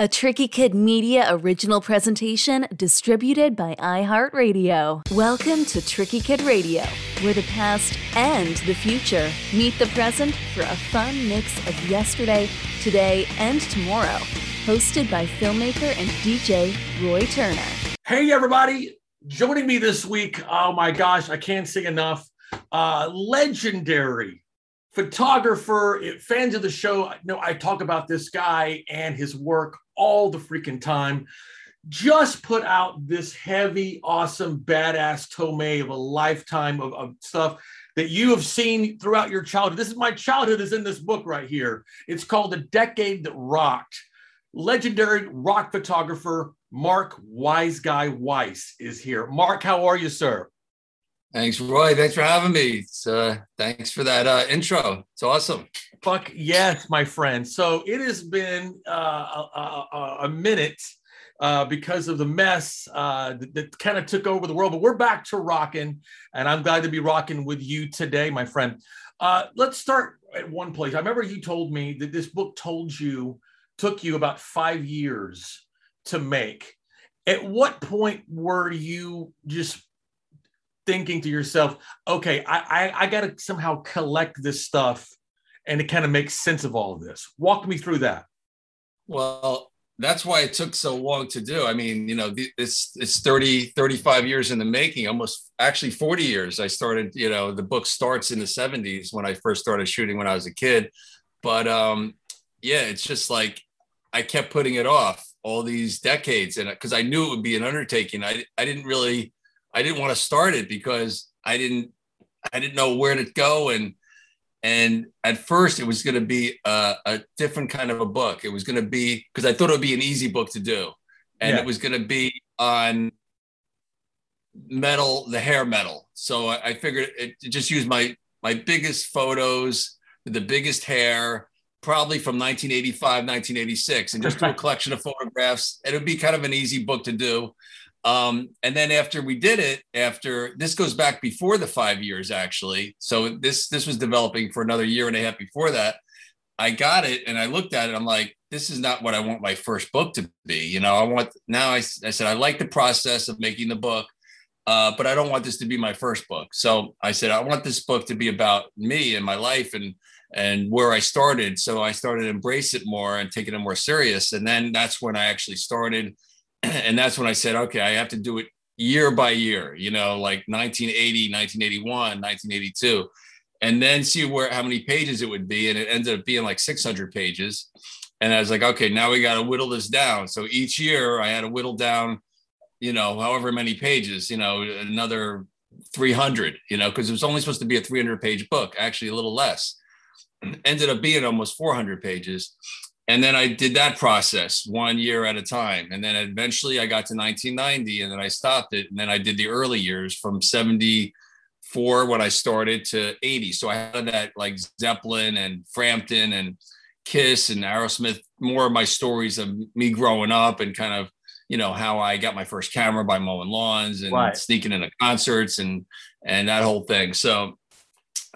A Tricky Kid Media original presentation distributed by iHeartRadio. Welcome to Tricky Kid Radio, where the past and the future meet the present for a fun mix of yesterday, today, and tomorrow. Hosted by filmmaker and DJ Roy Turner. Hey, everybody. Joining me this week, oh my gosh, I can't say enough. Uh, legendary photographer, fans of the show know I talk about this guy and his work all the freaking time. Just put out this heavy, awesome, badass tome of a lifetime of, of stuff that you have seen throughout your childhood. This is my childhood is in this book right here. It's called The Decade That Rocked. Legendary rock photographer Mark Weissguy Weiss is here. Mark, how are you, sir? Thanks, Roy. Thanks for having me. Uh, thanks for that uh, intro. It's awesome. Fuck yes, my friend. So it has been uh, a, a, minute uh, because of the mess uh, that, that kind of took over the world, but we're back to rocking, and I'm glad to be rocking with you today, my friend. Uh, let's start at one place. I remember you told me that this book told you took you about five years to make. At what point were you just thinking to yourself, okay, I, I, I got to somehow collect this stuff and it kind of makes sense of all of this? Walk me through that. Well, that's why it took so long to do. I mean, you know, it's it's 30, 35 years in the making, almost actually 40 years. I started, you know, the book starts in the 70s when I first started shooting when I was a kid. But um, yeah, it's just like I kept putting it off all these decades and because I knew it would be an undertaking. I I didn't really I didn't want to start it because I didn't I didn't know where to go and and at first it was going to be a, a, different kind of a book. It was going to be because I thought it would be an easy book to do, and yeah. it was going to be on metal, the hair metal. So I, I figured it just use my my biggest photos, the biggest hair, probably from 1985, 1986, and just do a collection of photographs. It would be kind of an easy book to do. Um, and then after we did it, after this goes back before the five years actually. So this this was developing for another year and a half before that. I got it and I looked at it. I'm like, this is not what I want my first book to be. You know, I want now. I, I said I like the process of making the book, uh, but I don't want this to be my first book. So I said I want this book to be about me and my life and and where I started. So I started to embrace it more and taking it more serious. And then that's when I actually started and that's when I said, okay, I have to do it year by year, you know, like 1980, 1981, 1982, and then see where how many pages it would be. And it ended up being like 600 pages. And I was like, okay, now we got to whittle this down. So each year I had to whittle down, you know, however many pages, you know, another 300, you know, because it was only supposed to be a 300 page book, actually a little less. Ended up being almost 400 pages and then I did that process one year at a time. And then eventually I got to 1990 and then I stopped it. And then I did the early years from 74 when I started to 80. So I had that like Zeppelin and Frampton and Kiss and Aerosmith, more of my stories of me growing up and kind of, you know, how I got my first camera by mowing lawns and right. sneaking into concerts and and that whole thing. So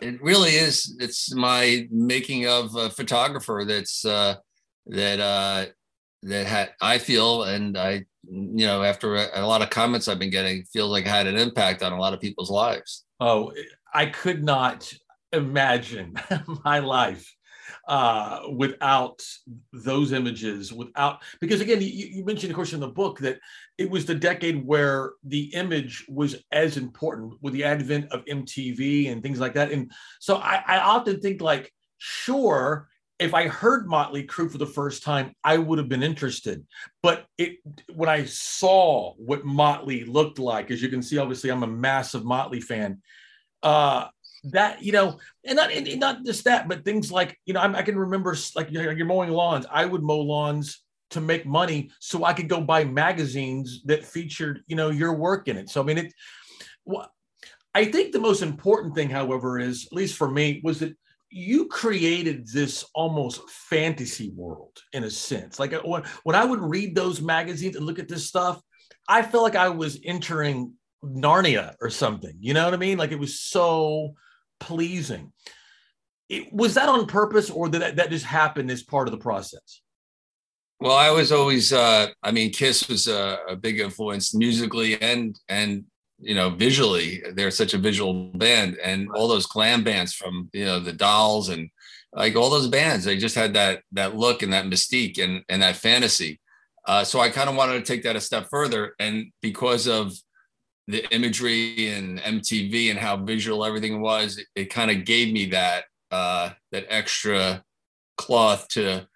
it really is it's my making of a photographer that's uh that uh, that had I feel, and I you know after a, a, lot of comments I've been getting, feels like had an impact on a lot of people's lives. Oh, I could not imagine my life uh, without those images, without because again, you, you, mentioned, of course, in the book that it was the decade where the image was as important with the advent of MTV and things like that. And so I, I often think like, sure, if I heard Motley Crue for the first time, I would have been interested. But it when I saw what Motley looked like, as you can see, obviously I'm a massive Motley fan. Uh, that you know, and not and not just that, but things like you know, I, I can remember like you're mowing lawns. I would mow lawns to make money so I could go buy magazines that featured you know your work in it. So I mean it. I think the most important thing, however, is at least for me was that you created this almost fantasy world in a sense. Like uh, when, when I would read those magazines and look at this stuff, I felt like I was entering Narnia or something. You know what I mean? Like it was so pleasing. It, was that on purpose or did that, that just happen as part of the process? Well, I was always, uh, I mean, Kiss was a, a, big influence musically and and you know visually. They're such a visual band, and all those glam bands from you know the Dolls and like all those bands, they just had that that look and that mystique and and that fantasy. Uh, so I kind of wanted to take that a step further, and because of the imagery and MTV and how visual everything was, it, it kind of gave me that uh, that extra cloth to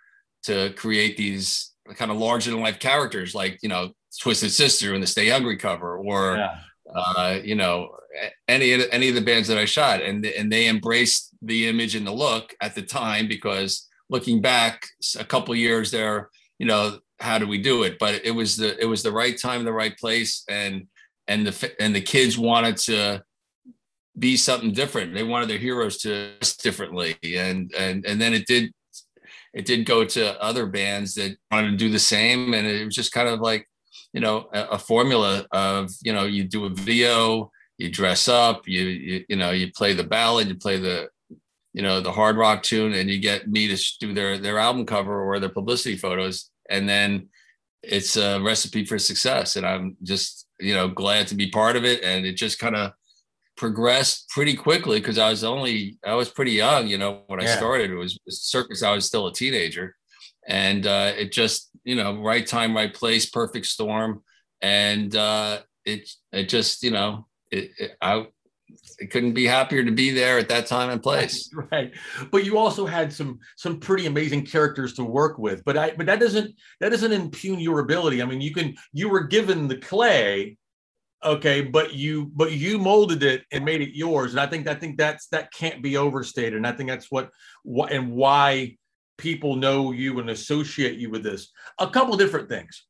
to create these kind of larger than life characters like you know Twisted Sister in the Stay Hungry cover or yeah. Uh, you know any any of the bands that I shot and and they embraced the image and the look at the time because looking back a couple years there you know how do we do it? But it was the it was the right time the right place and and the and the kids wanted to be something different. They wanted their heroes to differently and and and then it did it did go to other bands that wanted to do the same, and it was just kind of like you know a, a formula of you know you do a video, you dress up, you, you you know you play the ballad, you play the you know the hard rock tune, and you get me to do their their album cover or their publicity photos, and then it's a recipe for success. And I'm just you know glad to be part of it, and it just kind of progressed pretty quickly because I was only I was pretty young, you know, when I started. It was circus. I was still a teenager, and uh, it just you know right time, right place, perfect storm, and uh, it it just you know it, it I. I couldn't be happier to be there at that time and place. Right, but you also had some some pretty amazing characters to work with. But I but that doesn't that doesn't impugn your ability. I mean, you can you were given the clay okay but you but you molded it and made it yours and i think i think that's that can't be overstated and i think that's what, what and why people know you and associate you with this a couple different things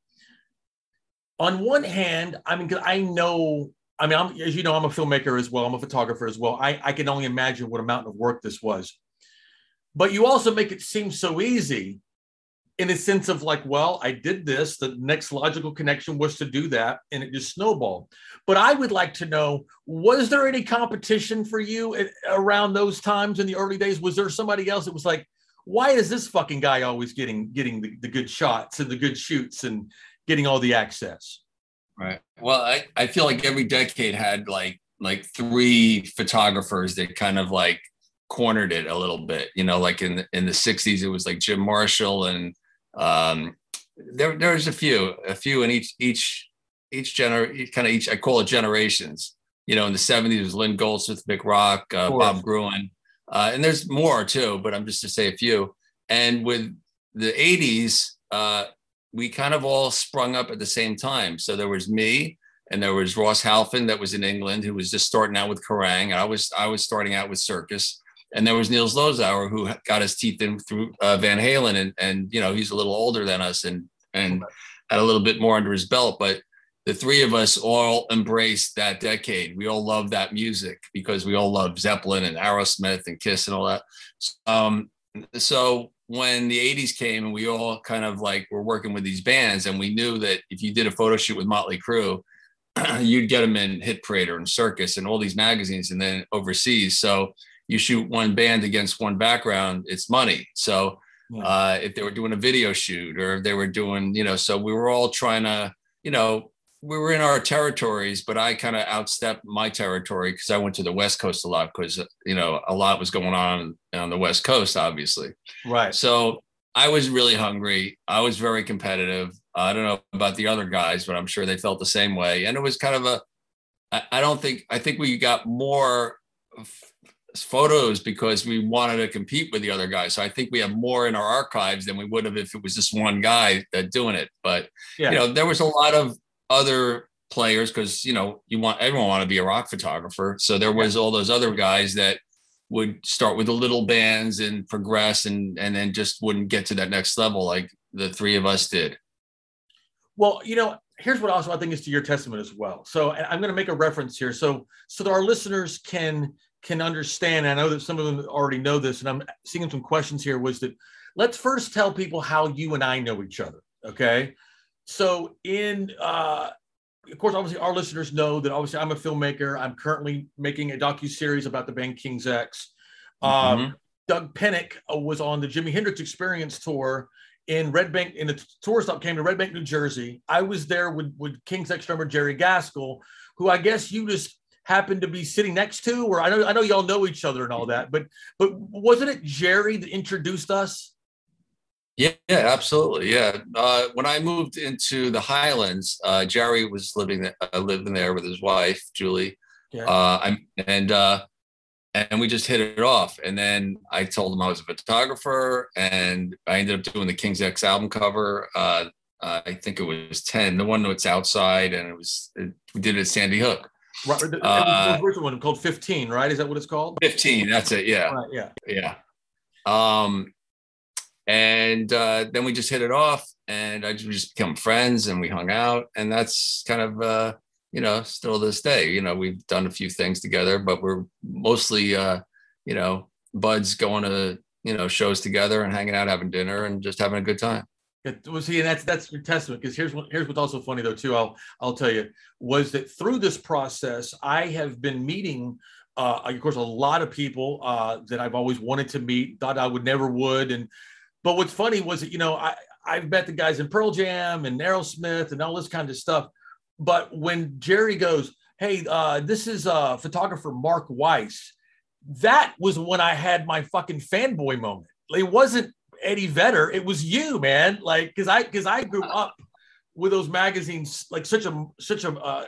on one hand i mean i know i mean I'm, as you know i'm a filmmaker as well i'm a photographer as well i i can only imagine what amount of work this was but you also make it seem so easy in a sense of like, well, I did this. The next logical connection was to do that, and it just snowballed. But I would like to know: was there any competition for you around those times in the early days? Was there somebody else that was like, why is this fucking guy always getting getting the, the good shots and the good shoots and getting all the access? Right. Well, I, I feel like every decade had like like three photographers that kind of like cornered it a little bit. You know, like in in the '60s, it was like Jim Marshall and um, there, there's a few, a few in each each each gener kind of each. I call it generations. You know, in the '70s, it was Lynn Goldsmith, Mick Rock, uh, Bob Gruen, uh, and there's more too. But I'm just to say a few. And with the '80s, uh, we kind of all sprung up at the same time. So there was me, and there was Ross Halfin that was in England, who was just starting out with Kerrang. I was I was starting out with Circus, and there was Neil Zlozower who got his teeth in through uh, Van Halen, and and you know he's a little older than us and and had a little bit more under his belt. But the three of us all embraced that decade. We all loved that music because we all loved Zeppelin and Aerosmith and Kiss and all that. Um, so when the 80s came and we all kind of like were working with these bands, and we knew that if you did a photo shoot with Motley Crue, you'd get them in Hit Parader and Circus and all these magazines, and then overseas. So you shoot one band against one background, it's money. So uh, if they were doing a video shoot or if they were doing, you know, so we were all trying to, you know, we were in our territories, but I kind of outstepped my territory because I went to the West Coast a lot because uh, you know a lot was going on on the West Coast, obviously. Right. So I was really hungry. I was very competitive. I don't know about the other guys, but I'm sure they felt the same way. And it was kind of a. I don't think I think we got more photos because we wanted to compete with the other guys. So I think we have more in our archives than we would have if it was just one guy that doing it. But yeah. you know, there was a lot of other players because you know you want everyone want to be a rock photographer. So there was all those other guys that would start with the little bands and progress and and then just wouldn't get to that next level like the three of us did. Well, you know, here's what also I think is to your testament as well. So I'm going to make a reference here, so so that our listeners can can understand, I know that some of them already know this, and I'm seeing some questions here, was that let's first tell people how you and I know each other. Okay. So in uh of course, obviously, our listeners know that obviously I'm a filmmaker. I'm currently making a docu series about the band King's X. Um, mm-hmm. Doug Pinnick uh, was on the Jimi Hendrix Experience tour in Red Bank, in the tour stop came to Red Bank, New Jersey. I was there with, with King's X drummer Jerry Gaskill, who I guess you just happened to be sitting next to, or I know I know y'all know each other and all that, but but wasn't it Jerry that introduced us? Yeah, yeah, absolutely. Yeah. Uh, when I moved into the Highlands, uh, Jerry was living there, uh, living there with his wife, Julie. Yeah. Uh, and uh, and we just hit it off. And then I told him I was a photographer, and I ended up doing the King's X album cover. Uh, I think it was ten, the one that's outside, and it was it, we did it at Sandy Hook. Right, the, uh, the one called 15, right? Is that what it's called? 15, that's it. Yeah. Right, yeah. Yeah. Um, and uh, then we just hit it off and I just, become friends and we hung out. And that's kind of, uh, you know, still this day, you know, we've done a few things together, but we're mostly, uh, you know, buds going to, you know, shows together and hanging out, having dinner and just having a good time. It was see, and that's that's your testament. Because here's what here's what's also funny though too. I'll I'll tell you was that through this process, I have been meeting, uh, of course, a lot of people uh, that I've always wanted to meet, thought I would never would, and but what's funny was that you know I I've met the guys in Pearl Jam and Aerosmith and all this kind of stuff, but when Jerry goes, hey, uh, this is uh, photographer Mark Weiss, that was when I had my fucking fanboy moment. It wasn't Eddie Vedder. It was you, man. Like, because I because I grew up with those magazines, like such a such a uh,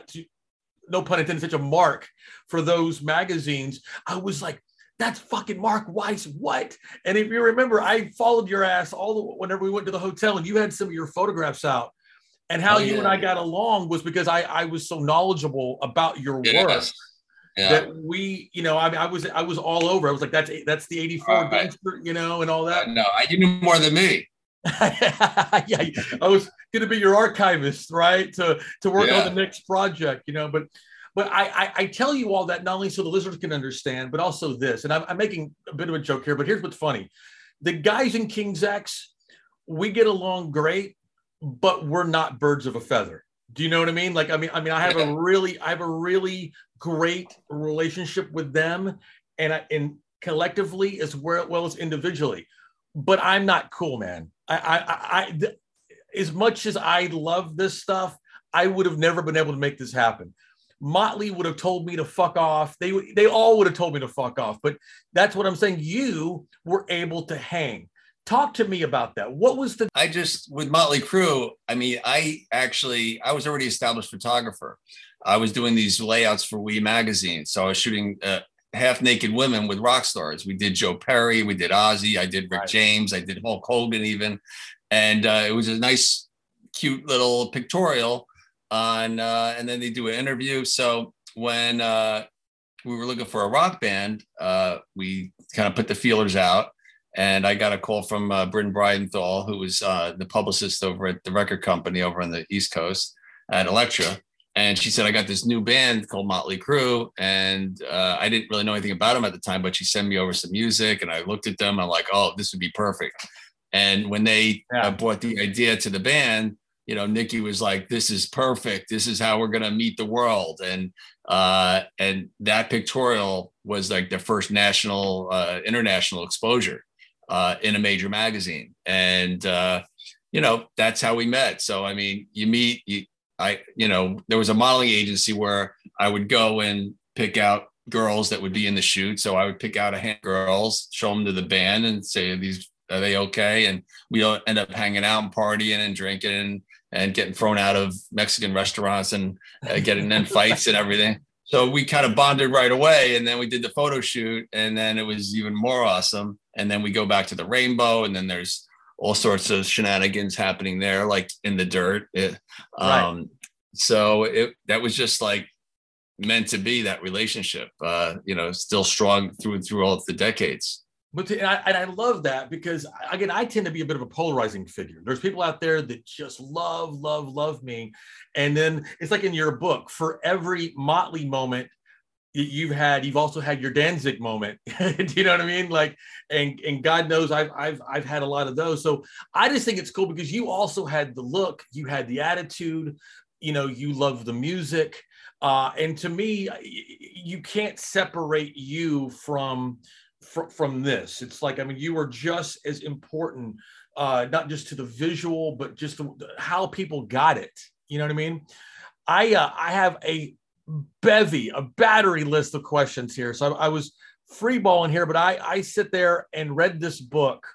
no pun intended, such a mark for those magazines. I was like, that's fucking Mark Weiss. What? And if you remember, I followed your ass all the whenever we went to the hotel, and you had some of your photographs out. And how oh, you and I got along was because I I was so knowledgeable about your yes. work yeah. that we, you know, I I was I was all over. I was like, that's that's the '84 gangster, you know, and all that. Uh, no, you knew more than me. yeah, I was going to be your archivist, right? To to work yeah. on the next project, you know. But but I, I, I tell you all that not only so the listeners can understand, but also this. And I'm, I'm making a bit of a joke here, but here's what's funny: the guys in King's X, we get along great, but we're not birds of a feather. Do you know what I mean? Like, I mean, I mean, I have a really, I have a really great relationship with them, and I, and collectively as well as individually. But I'm not cool, man. I, I, I, as much as I love this stuff, I would have never been able to make this happen. Motley would have told me to fuck off. They they all would have told me to fuck off. But that's what I'm saying. You were able to hang. Talk to me about that. What was the? I just with Motley Crue. I mean, I actually I was already established photographer. I was doing these layouts for Oui magazine, so I was shooting uh, half naked women with rock stars. We did Joe Perry, we did Ozzy, I did Rick right. James, I did Hulk Hogan even, and uh, it was a nice, cute little pictorial on. Uh, and then they do an interview. So when uh, we were looking for a rock band, uh, we kind of put the feelers out and I got a call from uh, Bryn Bridenthal, who was uh, the publicist over at the record company over on the East Coast at Elektra. And she said, I got this new band called Motley Crue. And uh, I didn't really know anything about them at the time, but she sent me over some music and I looked at them. I'm like, oh, this would be perfect. And when they yeah. brought the idea to the band, you know, Nikki was like, this is perfect. This is how we're going to meet the world. And, uh, and that pictorial was like the first national, uh, international exposure uh, in a major magazine. And, uh, you know, that's how we met. So, I mean, you meet, you, I, you know, there was a modeling agency where I would go and pick out girls that would be in the shoot. So I would pick out a hand girls, show them to the band and say, these, are they okay? And we end up hanging out and partying and drinking and, and getting thrown out of Mexican restaurants and uh, getting in fights and everything. So we kind of bonded right away. And then we did the photo shoot and then it was even more awesome and then we go back to the rainbow and then there's all sorts of shenanigans happening there like in the dirt it, um, right. so it that was just like meant to be that relationship uh, you know still strong through and through all of the decades but and I, and I love that because again i tend to be a bit of a polarizing figure there's people out there that just love love love me and then it's like in your book for every motley moment you've had you've also had your Danzig moment. Do you know what I mean? Like, and and God knows I've I've I've had a lot of those. So I just think it's cool because you also had the look, you had the attitude, you know, you love the music. Uh, and to me, you can't separate you from from, from this. It's like, I mean, you are just as important uh, not just to the visual, but just the, how people got it. You know what I mean? I uh, I have a bevy, a battery list of questions here. So I, I was freeballing here, but I I sit there and read this book,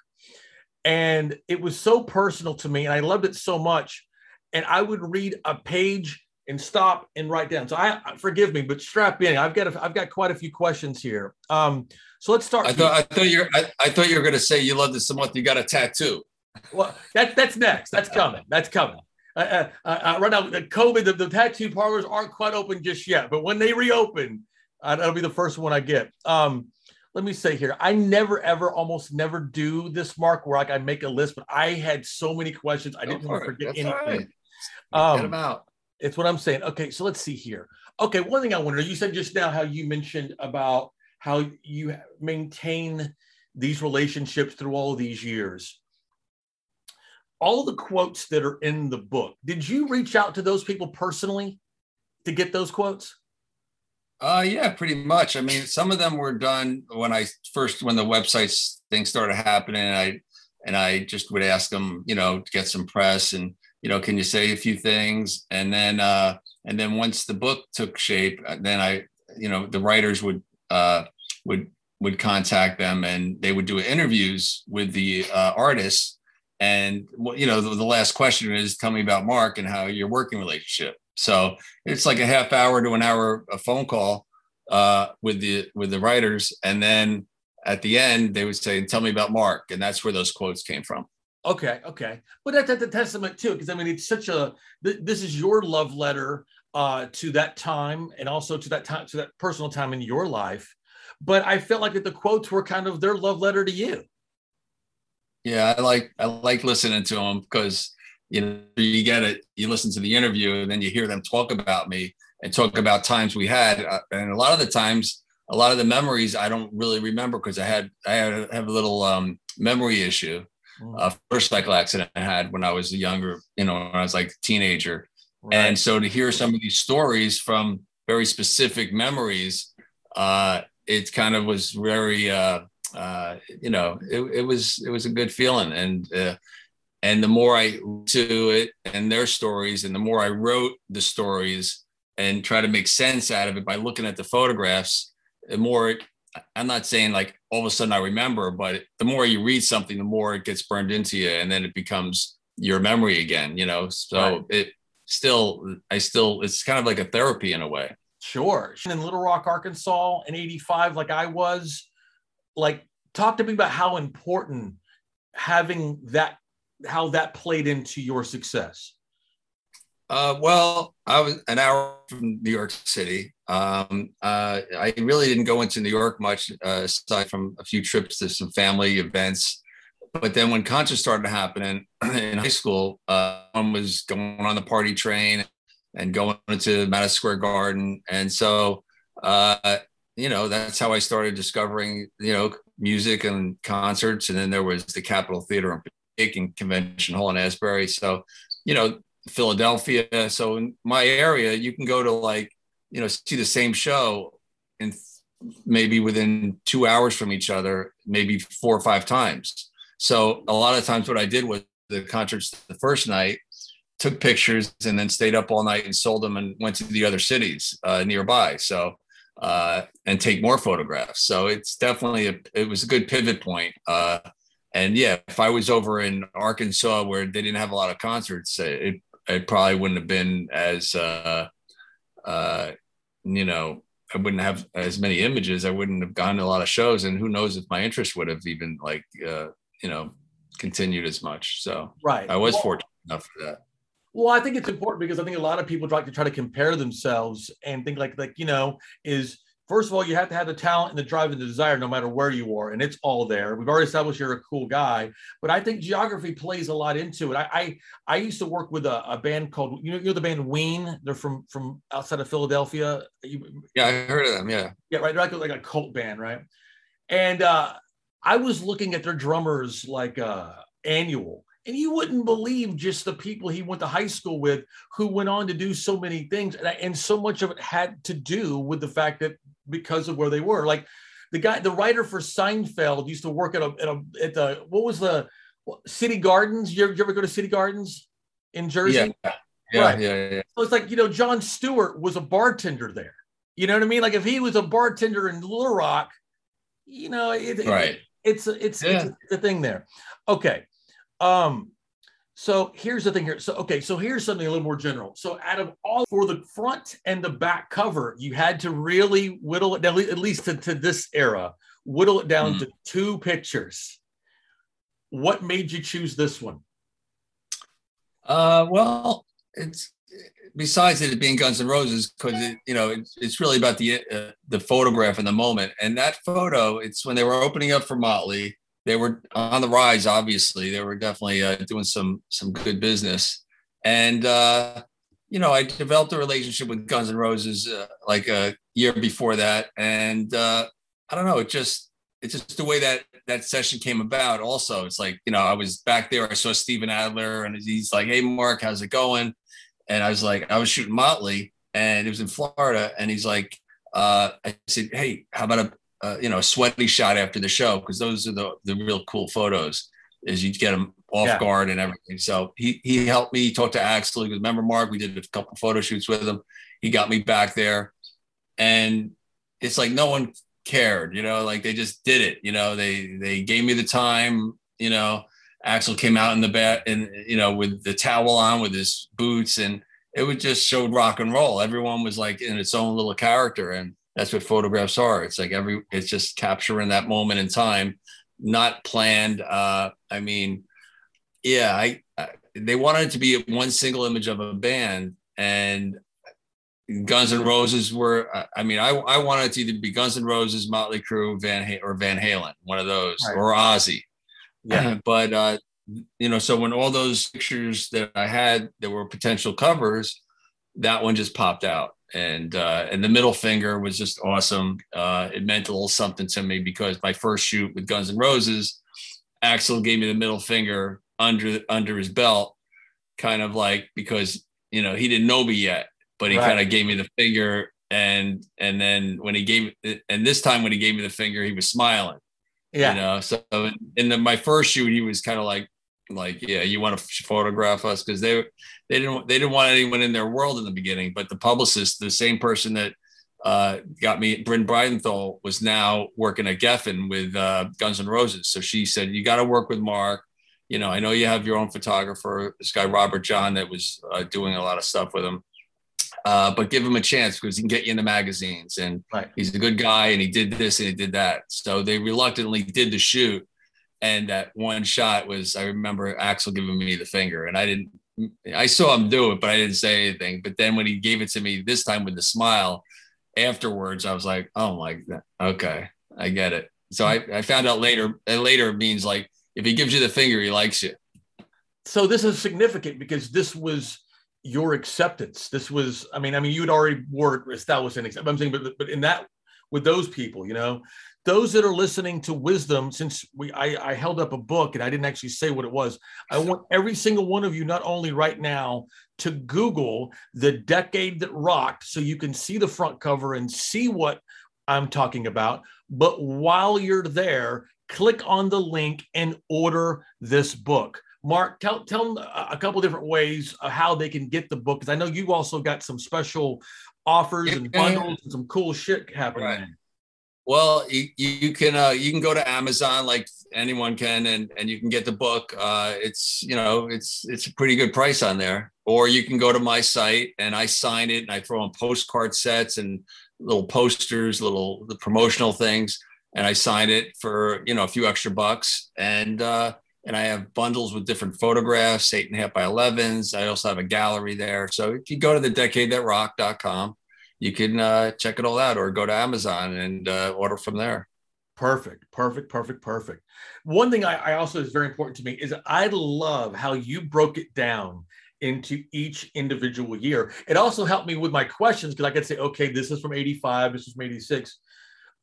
and it was so personal to me, and I loved it so much. And I would read a page and stop and write down. So I forgive me, but strap in. I've got a, I've got quite a few questions here. Um, so let's start. I thought I thought you're I, I thought you were going to say you love this so much you got a tattoo. Well, that's that's next. That's coming. That's coming. Uh, uh, uh, uh right now, the COVID, the, the, tattoo parlors aren't quite open just yet, but when they reopen, uh, that'll be the first one I get. Um, let me say here, I never, ever, almost never do this, Mark, where like I make a list, but I had so many questions, I didn't want to forget anything. Right. Um, Get them out. It's what I'm saying. Okay, so let's see here. Okay, one thing I wonder, you said just now how you mentioned about how you maintain these relationships through all these years all the quotes that are in the book, did you reach out to those people personally to get those quotes? Uh, yeah, pretty much. I mean, some of them were done when I first, when the websites thing started happening. And I, and I just would ask them, you know, to get some press and, you know, can you say a few things? And then, uh, and then once the book took shape, uh, then I, you know, the writers would, uh, would, would contact them and they would do interviews with the uh, artists and you know, the, the, last question is, tell me about Mark and how your working relationship. So it's like a half hour to an hour a phone call uh, with the with the writers, and then at the end they would say, "Tell me about Mark," and that's where those quotes came from. Okay, okay, but that's, that's a testament too, because I mean, it's such a th- this is your love letter uh, to that time, and also to that time to that personal time in your life. But I felt like that the quotes were kind of their love letter to you. Yeah, I like I like listening to them because you know you get it. You listen to the interview and then you hear them talk about me and talk about times we had, uh, and a lot of the times, a lot of the memories I don't really remember because I had I had have a little um, memory issue. Uh, first cycle accident I had when I was a younger, you know, when I was like a teenager, right. and so to hear some of these stories from very specific memories, uh, it kind of was very uh, uh, you know, it, it, was it was a good feeling, and uh, and the more I to it and their stories, and the more I wrote the stories and try to make sense out of it by looking at the photographs, the more I'm not saying like all of a sudden I remember, but the more you read something, the more it gets burned into you, and then it becomes your memory again. You know, so right. it still I still it's kind of like a therapy in a way. Sure. In Little Rock, Arkansas in 85, like I was, like talk to me about how important having that how that played into your success uh, well, I was an hour from New York City. Um, uh, I really didn't go into New York much, uh, aside from a few trips to some family events. But then when concerts started happening in high school, uh, one was going on the party train and going to Madison Square Garden, and so uh, you know, that's how I started discovering, you know, music and concerts. And then there was the Capitol Theater and Aiken Convention Hall in Asbury. So, you know, Philadelphia. So in my area, you can go to like, you know, see the same show and maybe within two hours from each other, maybe four or five times. So a lot of times what I did was the concerts the first night, took pictures and then stayed up all night and sold them and went to the other cities uh, nearby. So uh, and take more photographs. So it's definitely a, it was a good pivot point. Uh, and yeah, if I was over in Arkansas where they didn't have a lot of concerts, it it probably wouldn't have been as uh, uh, you know I wouldn't have as many images. I wouldn't have gone to a lot of shows, and who knows if my interest would have even like uh, you know continued as much. So right, I was well, fortunate enough for that. Well, I think it's important because I think a lot of people like to try to compare themselves and think like like you know is first of all you have to have the talent and the drive and the desire no matter where you are and it's all there. We've already established you're a cool guy, but I think geography plays a lot into it. I I, I used to work with a, a, band called you know you know the band Ween. They're from from outside of Philadelphia. You, yeah, I heard of them. Yeah, yeah, right. They're like like a cult band, right? And uh, I was looking at their drummers like uh, annual and you wouldn't believe just the people he went to high school with who went on to do so many things. And, and so much of it had to do with the fact that because of where they were. Like the guy, the writer for Seinfeld used to work at a, at a, at the, what was the, City Gardens. You ever, you ever go to City Gardens in Jersey? Yeah, yeah, right. yeah, yeah. So it's like you know, Jon Stewart was a bartender there. You know what I mean? Like if he was a bartender in Little Rock, you know, it, right. It, it's it's, yeah. it's the thing there. Okay. Um, so here's the thing here. So okay, so here's something a little more general. So out of all for the front and the back cover, you had to really whittle it down, at least to, to this era, whittle it down mm. to two pictures. What made you choose this one? Uh, well, it's besides it being Guns N' Roses, because it, you know, it's, it's really about the uh, the photograph in the moment. And that photo, it's when they were opening up for Motley. They were on the rise. Obviously, they were definitely uh, doing some some good business. And uh, you know, I developed a relationship with Guns N' Roses uh, like a year before that, and uh, I don't know, it just it's just the way that that session came about. Also, it's like you know, I was back there. I saw Steven Adler, and he's like, "Hey, Mark, how's it going?" and I was like, I was shooting Motley, and it was in Florida, and he's like, uh, I said, hey, how about a uh, you know a sweaty shot after the show because those are the the real cool photos. Is you get them off yeah. guard and everything. So he he helped me talk to Axl. Because remember Mark, we did a couple photo shoots with him. He got me back there, and it's like no one cared, you know, like they just did it. You know, they they gave me the time, you know, Axl came out in the bat and you know with the towel on with his boots and it would just showed rock and roll. Everyone was like in its own little character and that's what photographs are. It's like every it's just capturing that moment in time, not planned. Uh, I mean, yeah, I, I they wanted it to be one single image of a band and Guns N' Roses were. I mean, I, I wanted to either be Guns N' Roses, Motley Crue, Van or Van Halen, one of those, right. or Ozzy. Yeah. but uh, you know, so when all those pictures that I had that were potential covers, that one just popped out. And uh, and the middle finger was just awesome. Uh, it meant a little something to me because my first shoot with Guns N' Roses, Axl gave me the middle finger under under his belt, kind of like because you know he didn't know me yet, but he right. kind of gave me the finger and and then when he gave and this time when he gave me the finger he was smiling yeah. You know, so in the, my first shoot, he was kind of like, like, yeah, you want to photograph us because they they didn't they didn't want anyone in their world in the beginning. But the publicist, the same person that uh, got me, Bryn Bridenthal, was now working at Geffen with uh, Guns N' Roses. So she said, you got to work with Mark. You know, I know you have your own photographer, this guy Robert John, that was uh, doing a lot of stuff with him. Uh, but give him a chance because he can get you in the magazines and right. he's a good guy and he did this and he did that. So they reluctantly did the shoot. And that one shot was, I remember Axl giving me the finger and I didn't, I saw him do it, but I didn't say anything. But then when he gave it to me this time with the smile afterwards, I was like, oh my, God, okay, I get it. So I, I found out later, and later means like, if he gives you the finger, he likes you. So this is significant because this was your acceptance. This was, I mean, I mean, you'd already were established in acceptance. I'm saying, but but in that with those people, you know, those that are listening to wisdom, since we I, I held up a book and I didn't actually say what it was. I want every single one of you, not only right now, to Google the decade that rocked, so you can see the front cover and see what I'm talking about. But while you're there, click on the link and order this book. Mark, tell tell them a couple different ways how they can get the book because I know you also got some special offers and bundles and some cool shit happening. Right. Well, you, you can uh, you can go to Amazon like anyone can, and and you can get the book. Uh, it's you know it's it's a pretty good price on there. Or you can go to my site and I sign it and I throw in postcard sets and little posters, little the promotional things, and I sign it for you know a few extra bucks. And uh, and I have bundles with different photographs, eight and a half by 11s. I also have a gallery there. So if you go to the decadethatrock.com, you can uh, check it all out or go to Amazon and uh, order from there. Perfect, perfect, perfect, perfect. One thing I, I also is very important to me is I love how you broke it down into each individual year. It also helped me with my questions because I could say, okay, this is from 85, this is from 86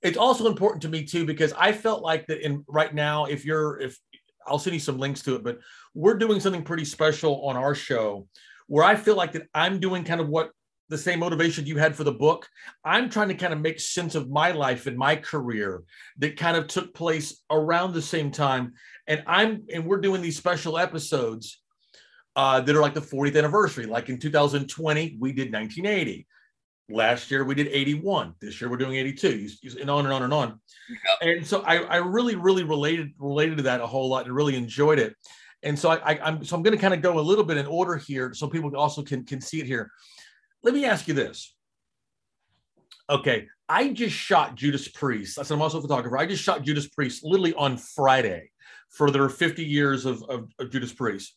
it's also important to me too because I felt like that in right now, if you're if I'll send you some links to it, but we're doing something pretty special on our show where I feel like that I'm doing kind of what the same motivation you had for the book. I'm trying to kind of make sense of my life and my career that kind of took place around the same time. And I'm and we're doing these special episodes uh, that are like the 40th anniversary. Like in 2020, we did 1980. Last year we did 81. This year we're doing 82, and on and on and on. Yep. And so I, I really, really related related to that a whole lot and really enjoyed it. And so I, I am so I'm going to kind of go a little bit in order here, so people also can can see it here. Let me ask you this. Okay, I just shot Judas Priest. I said I'm also a photographer. I just shot Judas Priest literally on Friday for their 50 years of, of, of Judas Priest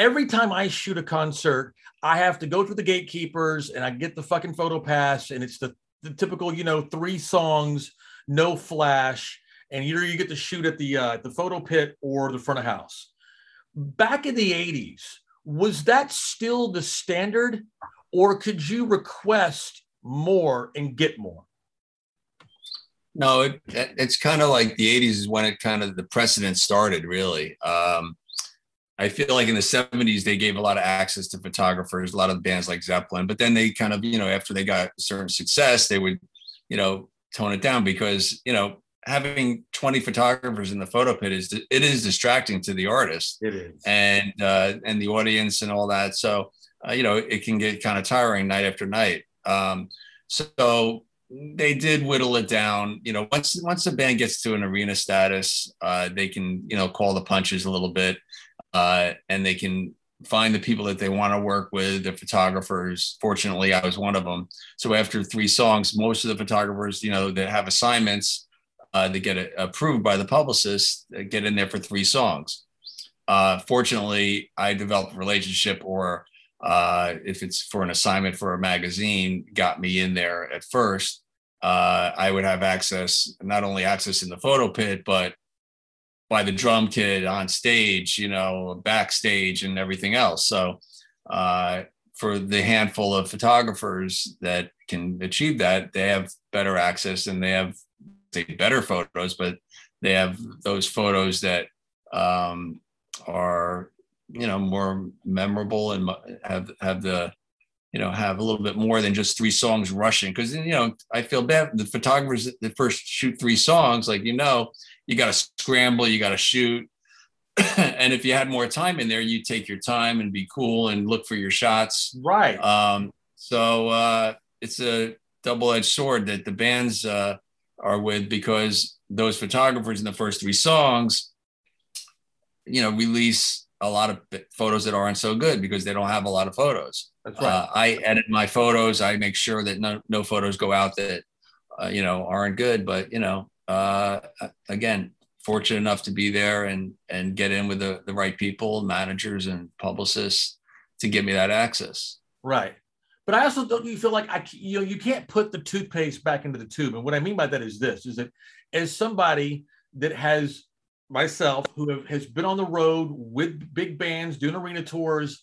every time I shoot a concert, I have to go through the gatekeepers and I get the fucking photo pass, and it's the, the typical, you know, three songs, no flash, and either you get to shoot at the uh, the photo pit or the front of house. Back in the '80s, was that still the standard, or could you request more and get more? No, it, it's kind of like the '80s is when it kind of the precedent started. Really, um, I feel like in the 70s they gave a lot of access to photographers, a lot of bands like Zeppelin, but then they kind of, you know, after they got certain success, they would, you know, tone it down because, you know, having 20 photographers in the photo pit is it is distracting to the artist. It is. And uh and the audience and all that. So, uh, you know, it can get kind of tiring night after night. Um so they did whittle it down. You know, once once the band gets to an arena status, uh, they can you know call the punches a little bit uh, and they can find the people that they want to work with, the photographers. Fortunately, I was one of them. So after three songs, most of the photographers, you know, that have assignments uh, that get approved by the publicist get in there for three songs. Uh, fortunately, I developed a relationship, or uh, if it's for an assignment for a magazine, got me in there at first. Uh, I would have access, not only access in the photo pit, but by the drum kit on stage, you know, backstage and everything else. So uh, for the handful of photographers that can achieve that, they have better access and they have say better photos, but they have those photos that um, are you know more memorable and have have the you know have a little bit more than just three songs rushing because you know i feel bad the photographers that first shoot three songs like you know you got to scramble, you got to shoot. and if you had more time in there, you take your time and be cool and look for your shots. Right. Um, so uh, it's a double-edged sword that the bands uh, are with because those photographers in the first three songs, you know, release a lot of photos that aren't so good because they don't have a lot of photos. That's right. Uh, I edit my photos. I make sure that no, no photos go out that, uh, you know, aren't good. But, you know, uh, again, fortunate enough to be there and and get in with the, the right people, managers and publicists to give me that access. Right. But I also don't you feel like I you know you can't put the toothpaste back into the tube. And what I mean by that is this is that as somebody that has myself who have, has been on the road with big bands doing arena tours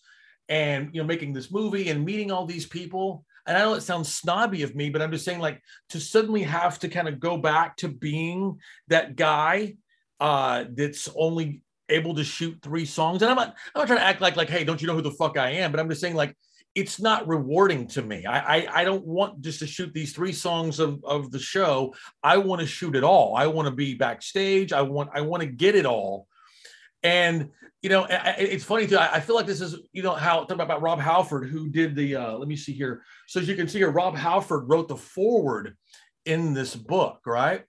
and you know making this movie and meeting all these people and I know it sounds snobby of me, but I'm just saying, like, to suddenly have to kind of go back to being that guy uh, that's only able to shoot three songs. And I'm not, I'm not trying to act like, like, hey, don't you know who the fuck I am? But I'm just saying, like, it's not rewarding to me. I, I, I don't want just to shoot these three songs of, of the show. I want to shoot it all. I want to be backstage. I want I want to get it all. And you know, it's funny too. I feel like this is, you know, how talk about Rob Halford, who did the. Uh, let me see here. So as you can see here, Rob Halford wrote the foreword in this book, right?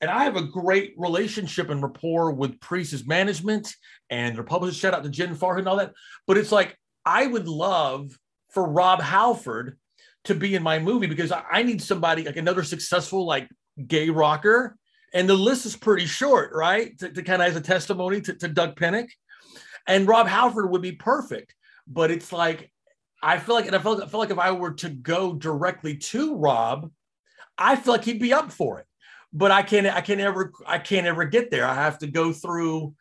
And I have a great relationship and rapport with Priest's management and their publishers. Shout out to Jen Farhood and all that. But it's like I would love for Rob Halford to be in my movie because I need somebody like another successful like gay rocker. And the list is pretty short, right? To, to kind of as a testimony to, to Doug Pinnick. And Rob Halford would be perfect. But it's like, I feel like, and I feel, I feel like if I were to go directly to Rob, I feel like he'd be up for it. But I can't, I can't ever, I can't ever get there. I have to go through,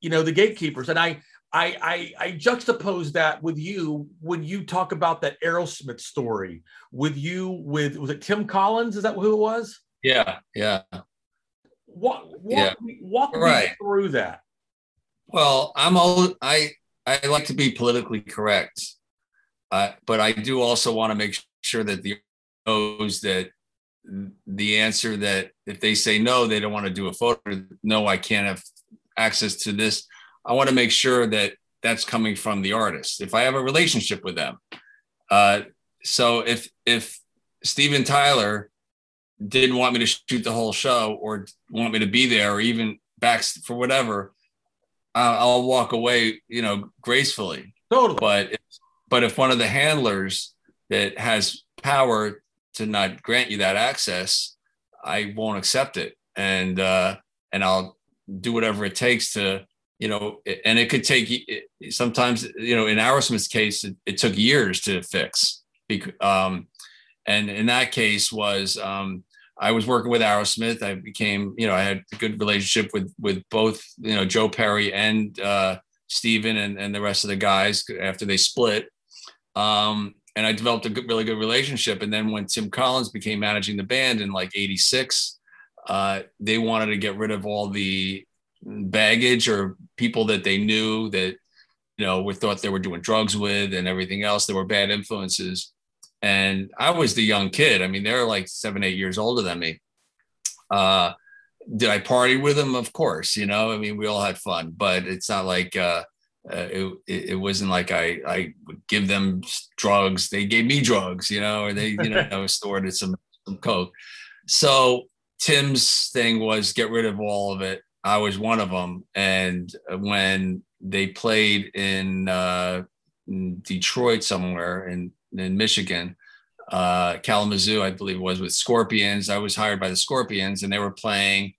you know, the gatekeepers. And I, I, I, I juxtapose that with you when you talk about that Aerosmith story with you with was it Tim Collins? Is that who it was? Yeah, yeah. Walk, walk, yeah. Me, walk right. me through that. Well, I'm all I I like to be politically correct, uh, but I do also want to make sure that the knows that the answer that if they say no, they don't want to do a photo. No, I can't have access to this. I want to make sure that that's coming from the artist. If I have a relationship with them, uh, so if if Steven Tyler didn't want me to shoot the whole show or want me to be there or even back for whatever, uh, I'll walk away, you know, gracefully. Totally. But if, but if one of the handlers that has power to not grant you that access, I won't accept it, and uh, and I'll do whatever it takes to, you know, and it could take sometimes, you know, in Aerosmith's case, it, it took years to fix. Um, and in that case was um, I was working with Aerosmith. I became, you know, I had a good relationship with with both, you know, Joe Perry and uh, Steven and, and the rest of the guys after they split. Um, and I developed a good, really good relationship. And then when Tim Collins became managing the band in like '86, uh, they wanted to get rid of all the baggage or people that they knew that you know we thought they were doing drugs with and everything else. There were bad influences, and I was the young kid. I mean, they're like seven, eight years older than me. Uh, did I party with them? Of course, you know. I mean, we all had fun, but it's not like uh, uh, it, it wasn't like I I would give them drugs. They gave me drugs, you know, or they you know I was stored some some coke. So Tim's thing was get rid of all of it. I was one of them, and when they played in, uh, in Detroit somewhere in in Michigan, uh, Kalamazoo, I believe it was with Scorpions. I was hired by the Scorpions, and they were playing.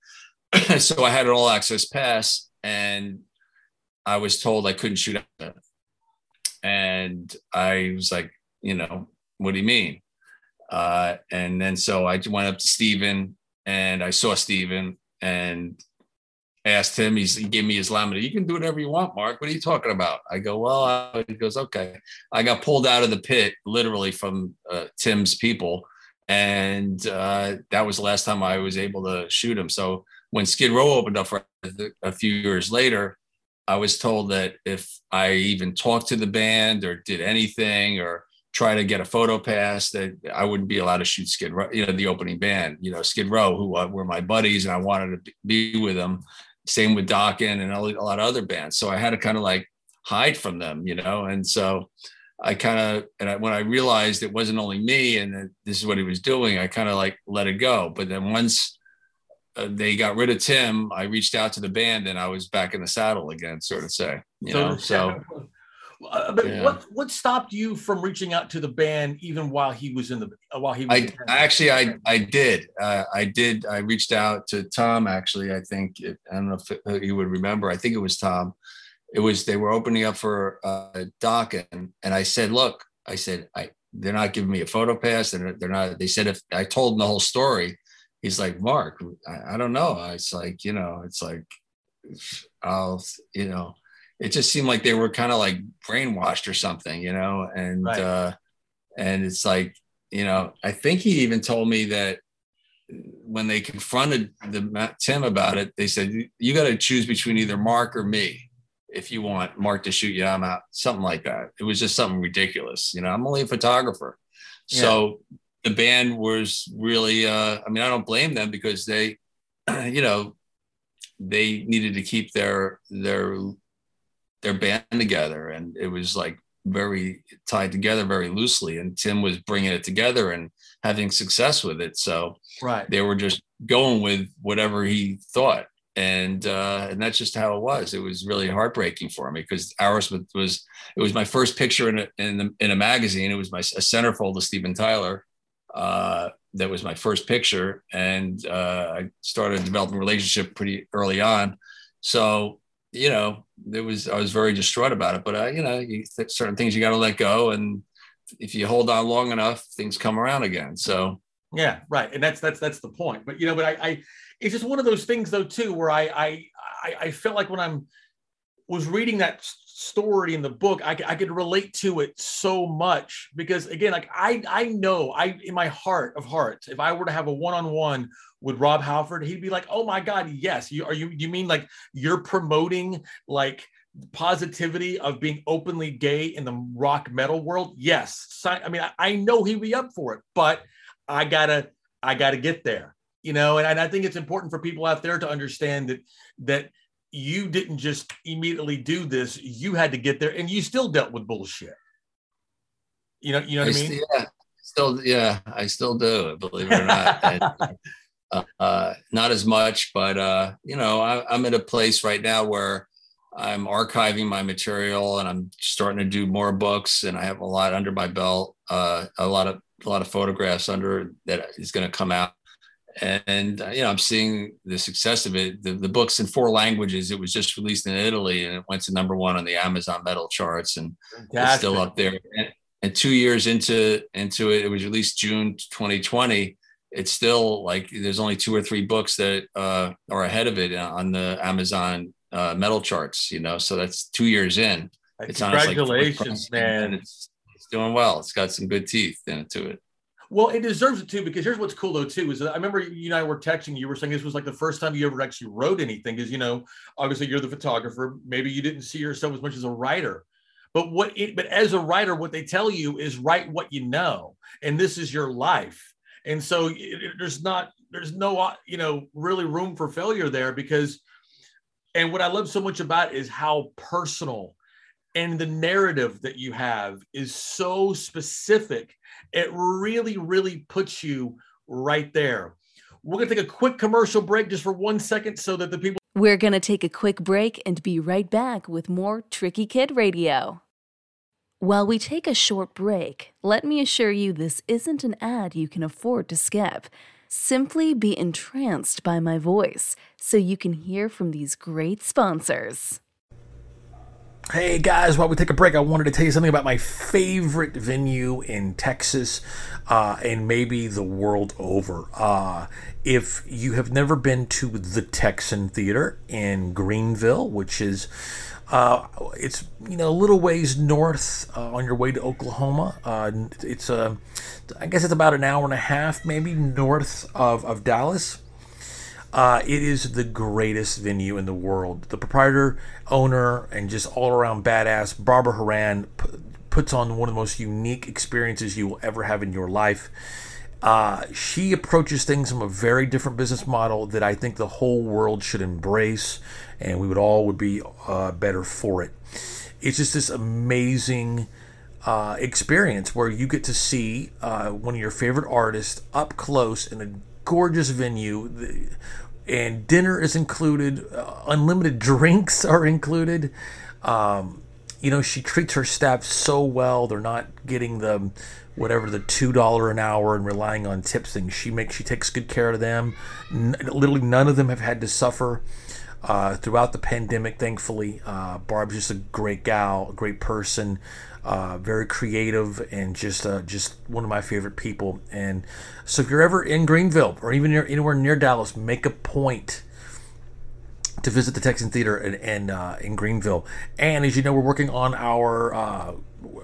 so I had an all access pass, and I was told I couldn't shoot. And I was like, you know, what do you mean? Uh, and then so I went up to Steven and I saw Steven and asked him, he's, he gave me his laminate. You can do whatever you want, Mark. What are you talking about? I go, well, he goes, okay. I got pulled out of the pit literally from uh, Tim's people. And uh, that was the last time I was able to shoot him. So when Skid Row opened up a few years later, I was told that if I even talked to the band or did anything or try to get a photo pass, that I wouldn't be allowed to shoot Skid Row, you know, the opening band, you know, Skid Row, who uh, were my buddies, and I wanted to be with them. Same with Dokken and a lot of other bands. So I had to kind of like hide from them, you know, and so I kind of, and I, when I realized it wasn't only me and that this is what he was doing, I kind of like let it go. But then once uh, they got rid of Tim, I reached out to the band and I was back in the saddle again, sort of say, you so, know. So, uh, but yeah. what what stopped you from reaching out to the band even while he was in the uh, while he was? I actually I I did uh, I did I reached out to Tom actually I think it, I don't know if you would remember I think it was Tom. It was they were opening up for uh, Doc and and I said look I said I they're not giving me a photo pass and they're not they said if I told them the whole story he's like, Mark, I, I don't know. It's like, you know, it's like, I'll, you know, it just seemed like they were kind of like brainwashed or something, you know, and, right. uh, and it's like, you know, I think he even told me that when they confronted the Tim about it, they said, you got to choose between either Mark or me. If you want Mark to shoot you, I'm out. Something like that. It was just something ridiculous. You know, I'm only a photographer. Yeah. So the band was really uh, i mean i don't blame them because they you know they needed to keep their their their band together and it was like very tied together very loosely and tim was bringing it together and having success with it so right they were just going with whatever he thought and uh, and that's just how it was. It was really heartbreaking for me because Aerosmith was it was my first picture in a in, the, in a magazine. It was my a centerfold of Steven Tyler, uh, that was my first picture, and uh, I started developing a relationship pretty early on. So you know, there was I was very distraught about it, but uh, you know, you, certain things you got to let go, and if you hold on long enough, things come around again. So yeah, right, and that's that's that's the point. But you know, but I, I it's just one of those things though too, where I I I, I felt like when I'm was reading that story in the book, I, I could relate to it so much because again, like I I know I in my heart of hearts, if I were to have a one-on-one with Rob Halford, he'd be like, "Oh my God, yes, you are you you mean like you're promoting like positivity of being openly gay in the rock metal world, yes. I mean, I, I know he'd be up for it, but I gotta, I gotta get there, you know. And, and I think it's important for people out there to understand that that you didn't just immediately do this; you had to get there, and you still dealt with bullshit. You know, you know what I, I mean? yeah, still, yeah, I still do. Believe it or not. and, uh, uh, not as much, but uh, you know, I, I'm at a place right now where I'm archiving my material and I'm starting to do more books and I have a lot under my belt, uh, a lot of a lot of photographs under that is going to come out. And uh, you know, I'm seeing the success of it. The, the book's in four languages. It was just released in Italy and it went to number one on the Amazon metal charts and Fantastic. it's still up there. And, and two years into into it, it was released June 2020 it's still like there's only two or three books that uh, are ahead of it on the Amazon uh, metal charts, you know. So that's two years in. It's Congratulations, like man! It's, it's doing well. It's got some good teeth into it. Well, it deserves it too because here's what's cool though too is I remember you and I were texting. You were saying this was like the first time you ever actually wrote anything. Because you know, obviously you're the photographer. Maybe you didn't see yourself as much as a writer, but what? It, but as a writer, what they tell you is write what you know, and this is your life. And so it, there's not there's no uh, you know really room for failure there because and what I love so much about is how personal and the narrative that you have is so specific. It really, really puts you right there. We're going to take a quick commercial break just for one second so that the people. We're going to take a quick break and be right back with more Tricky Kid Radio. While we take a short break, let me assure you this isn't an ad you can afford to skip. Simply be entranced by my voice so you can hear from these great sponsors. Hey guys, while we take a break, I wanted to tell you something about my favorite venue in Texas uh, and maybe the world over. Uh, if you have never been to the Texan Theater in Greenville, which is uh, it's you know a little ways north uh, on your way to Oklahoma. Uh, it's a, uh, I guess it's about an hour and a half, maybe north of of Dallas. Uh, it is the greatest venue in the world. The proprietor, owner, and just all around badass Barbara Haran p- puts on one of the most unique experiences you will ever have in your life. Uh, she approaches things from a very different business model that I think the whole world should embrace, and we would all would be uh, better for it. It's just this amazing uh, experience where you get to see uh, one of your favorite artists up close in a gorgeous venue, and dinner is included. Uh, unlimited drinks are included. Um, you know, she treats her staff so well. They're not getting the whatever the two dollar an hour and relying on tips things. She makes she takes good care of them. N- literally, none of them have had to suffer uh, throughout the pandemic. Thankfully, uh, Barb's just a great gal, a great person, uh, very creative, and just uh, just one of my favorite people. And so, if you're ever in Greenville or even near, anywhere near Dallas, make a point to visit the Texan Theater in in, uh, in Greenville. And as you know, we're working on our uh,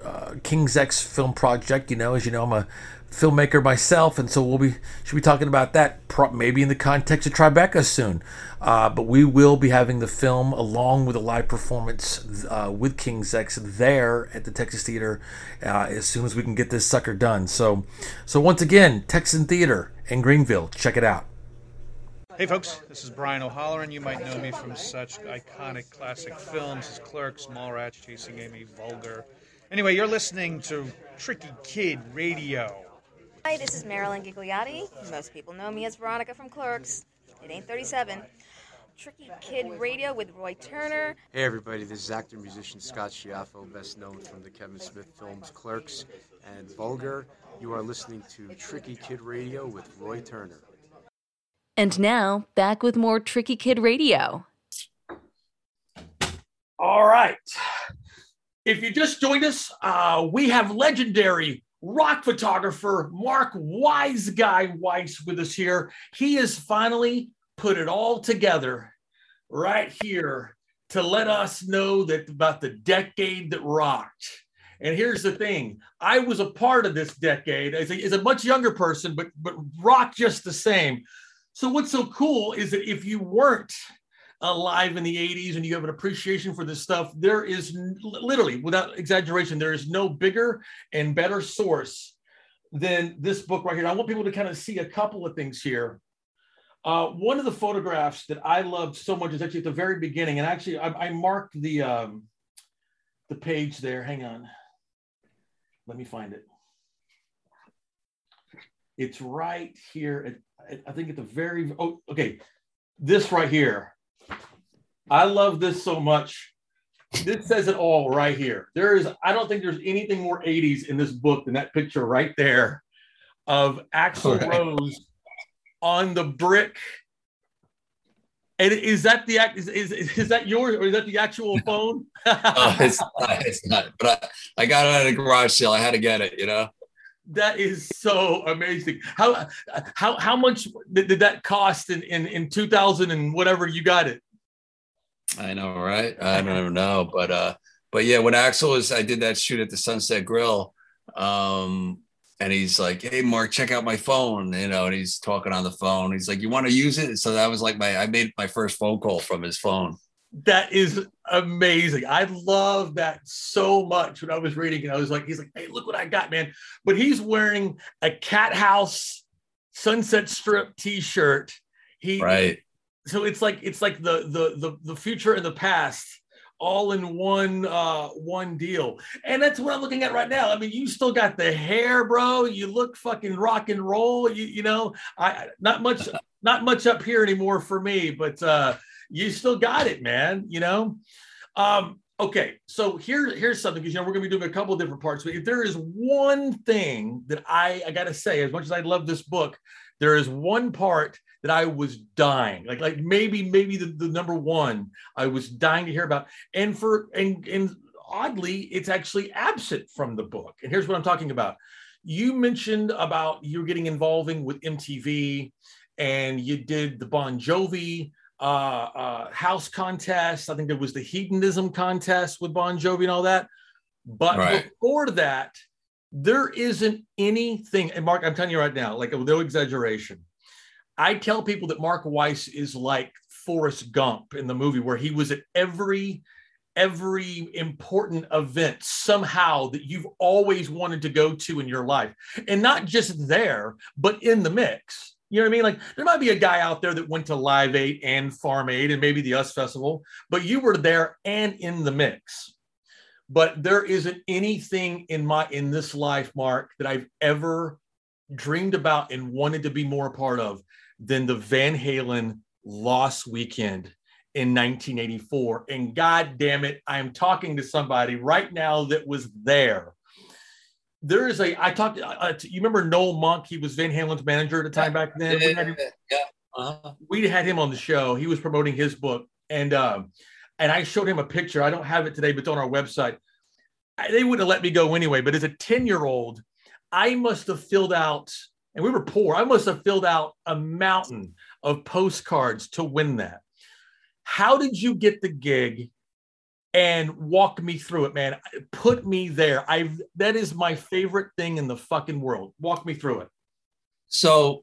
uh, King's X film project. You know, as you know, I'm a filmmaker myself, and so we'll be should be talking about that pro- maybe in the context of Tribeca soon. Uh, but we will be having the film along with a live performance uh, with King's X there at the Texan Theater uh, as soon as we can get this sucker done. So, so once again, Texan Theater in Greenville, check it out. Hey folks, this is Brian O'Halloran. You might know me from such iconic classic films as Clerks, Mallrats, Chasing Amy, Vulgar. Anyway, you're listening to Tricky Kid Radio. Hi, this is Marilyn Gigliotti. Most people know me as Veronica from Clerks. It ain't 37. Tricky Kid Radio with Roy Turner. Hey everybody, this is actor musician Scott Schiaffo, best known from the Kevin Smith films Clerks and Vulgar. You are listening to Tricky Kid Radio with Roy Turner. And now, back with more Tricky Kid Radio. All right. If you just joined us, uh, we have legendary rock photographer Mark Weissguy Weiss with us here. He has finally put it all together right here to let us know that about the decade that rocked. And here's the thing: I was a part of this decade as a, as a much younger person, but but rock just the same. So what's so cool is that if you weren't alive in the 80s and you have an appreciation for this stuff, there is literally, without exaggeration, there is no bigger and better source than this book right here. I want people to kind of see a couple of things here. Uh, one of the photographs that I loved so much is actually at the very beginning, and actually I, I marked the um, the page there. Hang on, let me find it. It's right here. At, I think at the very oh okay, this right here. I love this so much. This says it all right here. There is I don't think there's anything more 80s in this book than that picture right there of Axl right. Rose on the brick. And is that the act? Is, is, is that yours or is that the actual phone? oh, it's not. It's not. But I, I got it at a garage sale. I had to get it. You know. That is so amazing. How how how much did, did that cost in, in in 2000 and whatever you got it? I know, right? I don't even know, but uh, but yeah, when Axl was, I did that shoot at the Sunset Grill. Um, and he's like, "Hey, Mark, check out my phone," you know, and he's talking on the phone. He's like, "You want to use it?" So that was like my I made my first phone call from his phone. That is amazing. I love that so much when I was reading and I was like, he's like, "Hey, look what I got, man!" But he's wearing a Cathouse Sunset Strip T-shirt. He right. So it's like it's like the the the the future and the past all in one uh one deal. And that's what i'm looking at right now. I mean you still got the hair bro. You look fucking rock and roll. You, you know i not much not much up here anymore for me but uh you still got it man you know? Um okay. So here here's something because you know we're gonna be doing a couple of different parts but if there is one thing that i i gotta say as much as i love this book there is one part that I was dying, like like maybe maybe the, the number one I was dying to hear about, and for and and oddly, it's actually absent from the book. And here's what I'm talking about. You mentioned about you getting involving with MTV, and you did the Bon Jovi uh, uh, house contest. I think there was the hedonism contest with Bon Jovi and all that. But right. before that, there isn't anything. And Mark, I'm telling you right now, like no exaggeration, I tell people that Mark Weiss is like Forrest Gump in the movie, where he was at every every important event somehow that you've always wanted to go to in your life, and not just there, but in the mix. You know what I mean? Like there might be a guy out there that went to Live Aid and Farm Aid and maybe the US Festival, but you were there and in the mix. But there isn't anything in my in this life, Mark, that I've ever dreamed about and wanted to be more a part of than the Van Halen Lost Weekend in 1984. And God damn it, I'm talking to somebody right now that was there. There is a, I talked, uh, uh you remember Noel Monk? He was Van Halen's manager at the time back then. Yeah, we had him, yeah. Uh-huh. we had him on the show. He was promoting his book. And, um, and I showed him a picture. I don't have it today, but it's on our website. I, they wouldn't have let me go anyway. But as a 10 year old, I must have filled out and we were poor. I must have filled out a mountain of postcards to win that. How did you get the gig? And walk me through it, man. Put me there. I that is my favorite thing in the fucking world. Walk me through it. So,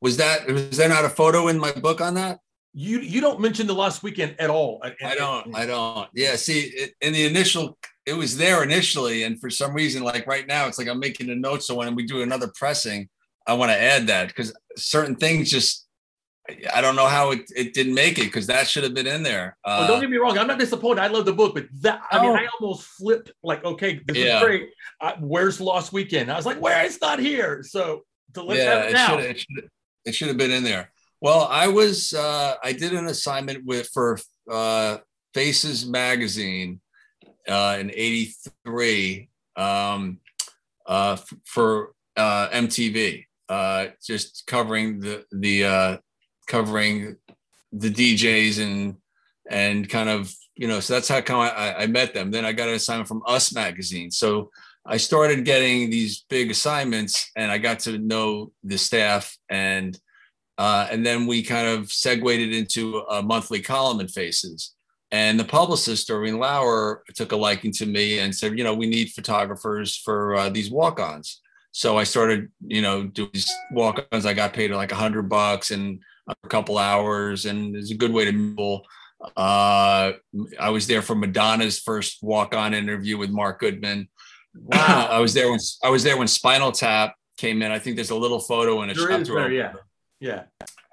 was that was there not a photo in my book on that? You you don't mention the last weekend at all. I don't. I don't. Yeah. See, it, in the initial, it was there initially, and for some reason, like right now, it's like I'm making a note. So when we do another pressing, I want to add that because certain things just I don't know how it, it didn't make it because that should have been in there. Uh, well, don't get me wrong. I'm not disappointed. I love the book, but that I mean, oh. I almost flipped like, okay, this yeah. is great. Uh, where's Lost Weekend? I was like, where? It's not here. So to let's yeah, have it, now. Should, it, should, it should have been in there. Well, I was uh, I did an assignment with for uh, Faces magazine uh, in '83 um, uh, for uh, MTV uh, just covering the the uh, covering the DJs and and kind of you know so that's how I, I met them. Then I got an assignment from Us magazine, so I started getting these big assignments, and I got to know the staff and. Uh, and then we kind of segued into a monthly column in Faces. And the publicist, Doreen Lauer, took a liking to me and said, you know, we need photographers for uh, these walk ons. So I started, you know, doing these walk-ons. I got paid like a hundred bucks, and a couple hours, and it's a good way to mingle. Uh, I was there for Madonna's first walk-on interview with Mark Goodman. Wow. I was there when I was there when Spinal Tap came in. I think there's a little photo in a there chapter. There, yeah, yeah.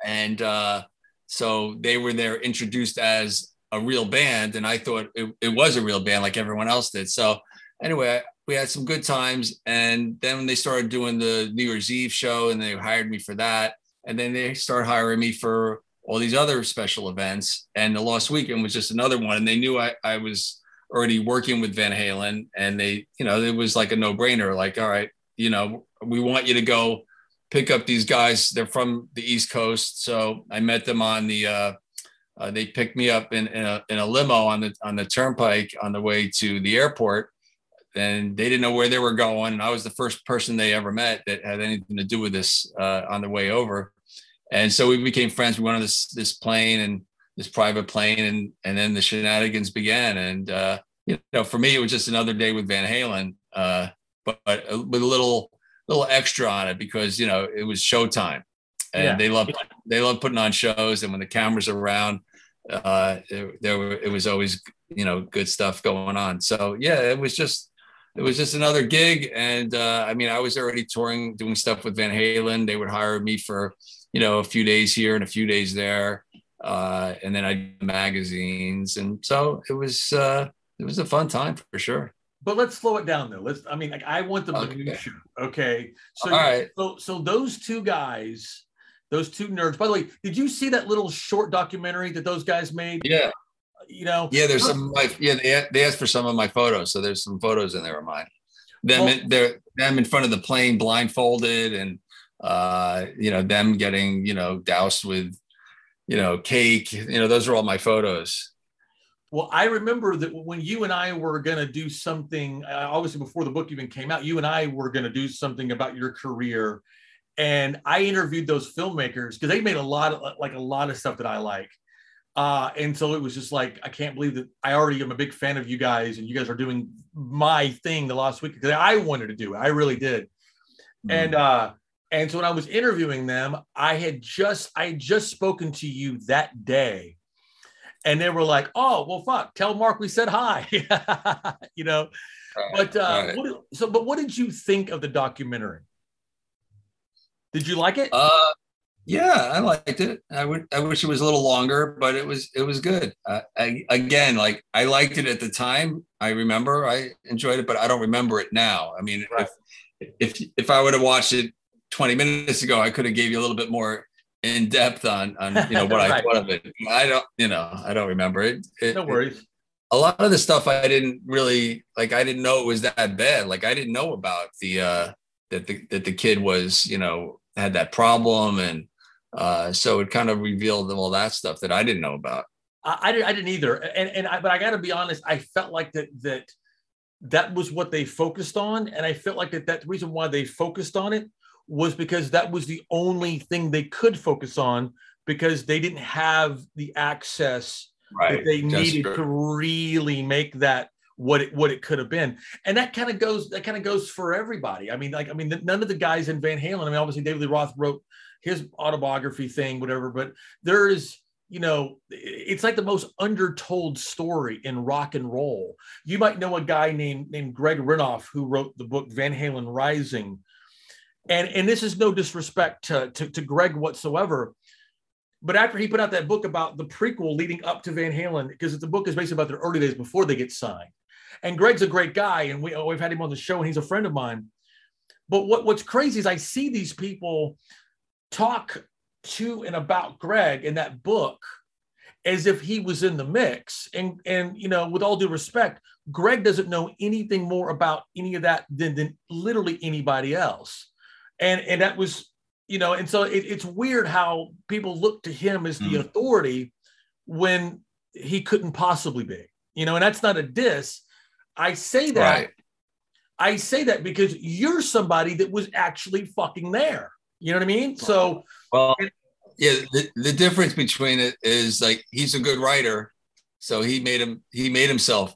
And uh, so they were there introduced as a real band, and I thought it, it was a real band like everyone else did. So anyway, we had some good times, and then they started doing the New Year's Eve show, and they hired me for that, and then they started hiring me for all these other special events, and the Lost Weekend was just another one, and they knew I, I was already working with Van Halen, and they, you know, it was like a no brainer, like, all right, you know, we want you to go pick up these guys. They're from the East Coast, so I met them on the. Uh, uh, they picked me up in, in a, in, a, limo on the on the turnpike on the way to the airport, and they didn't know where they were going. And I was the first person they ever met that had anything to do with this uh, on the way over. And so we became friends. We went on this this plane and this private plane, and and then the shenanigans began. And uh, you know, for me, it was just another day with Van Halen, uh, but, but with a little little extra on it because you know it was showtime, and yeah. they love they love putting on shows. And when the cameras are around, uh, it, there were, it was always you know good stuff going on. So yeah, it was just it was just another gig. And uh, I mean, I was already touring, doing stuff with Van Halen. They would hire me for, you know, a few days here and a few days there. Uh, and then I did magazines. And so it was, uh, it was a fun time for sure. But let's slow it down though. Let's, I mean, like I want the okay. minutia. Okay. So, All right. so, so those two guys, those two nerds, by the way, did you see that little short documentary that those guys made? Yeah you know. Yeah, there's some. My, yeah, they, they asked for some of my photos, so there's some photos in there of mine. Them, well, they're them in front of the plane, blindfolded, and uh, you know them getting you know doused with you know cake. You know, those are all my photos. Well, I remember that when you and I were going to do something, uh, obviously before the book even came out, you and I were going to do something about your career, and I interviewed those filmmakers because they made a lot of like a lot of stuff that I like. Uh, and so it was just like, I can't believe that I already am a big fan of you guys and you guys are doing my thing the last week because I wanted to do it. I really did. Mm. And, uh, and so when I was interviewing them, I had just, I had just spoken to you that day and they were like, "Oh, well, fuck, tell Mark we said hi," you know. Right, but uh, right. what, so, but what did you think of the documentary? Did you like it? Uh, yeah, I liked it. I would. I wish it was a little longer, but it was. It was good. Uh, I, again, like I liked it at the time. I remember I enjoyed it, but I don't remember it now. I mean, right. if if if I would have watched it 20 minutes ago, I could have gave you a little bit more in depth on on you know what right. I thought of it. I don't. You know, I don't remember it. it no worries. It, a lot of the stuff I didn't really like. I didn't know it was that bad. Like I didn't know about the uh that the that the kid was you know had that problem and uh, so it kind of revealed all that stuff that I didn't know about. I, I, didn't, I didn't either. And, and I, but I got to be honest, I felt like that, that, that was what they focused on. And I felt like that, that the reason why they focused on it was because that was the only thing they could focus on because they didn't have the access right. that they needed to really make that what it what it could have been and that kind of goes that kind of goes for everybody i mean like i mean none of the guys in van halen i mean obviously david lee roth wrote his autobiography thing, whatever. But there is, you know, it's like the most undertold story in rock and roll. You might know a guy named named Greg Renoff who wrote the book Van Halen Rising. And, and this is no disrespect to, to, to Greg whatsoever. But after he put out that book about the prequel leading up to Van Halen, because the book is basically about their early days before they get signed. And Greg's a great guy, and we, we've had him on the show, and he's a friend of mine. But what, what's crazy is I see these people talk to and about Greg in that book as if he was in the mix. And and you know, with all due respect, Greg doesn't know anything more about any of that than, than literally anybody else. And and that was, you know, and so it, it's weird how people look to him as the mm. authority when he couldn't possibly be. You know, and that's not a diss. I say that. Right. I say that because you're somebody that was actually fucking there. You know what I mean? So, well, yeah. The, the difference between it is like he's a good writer, so he made him he made himself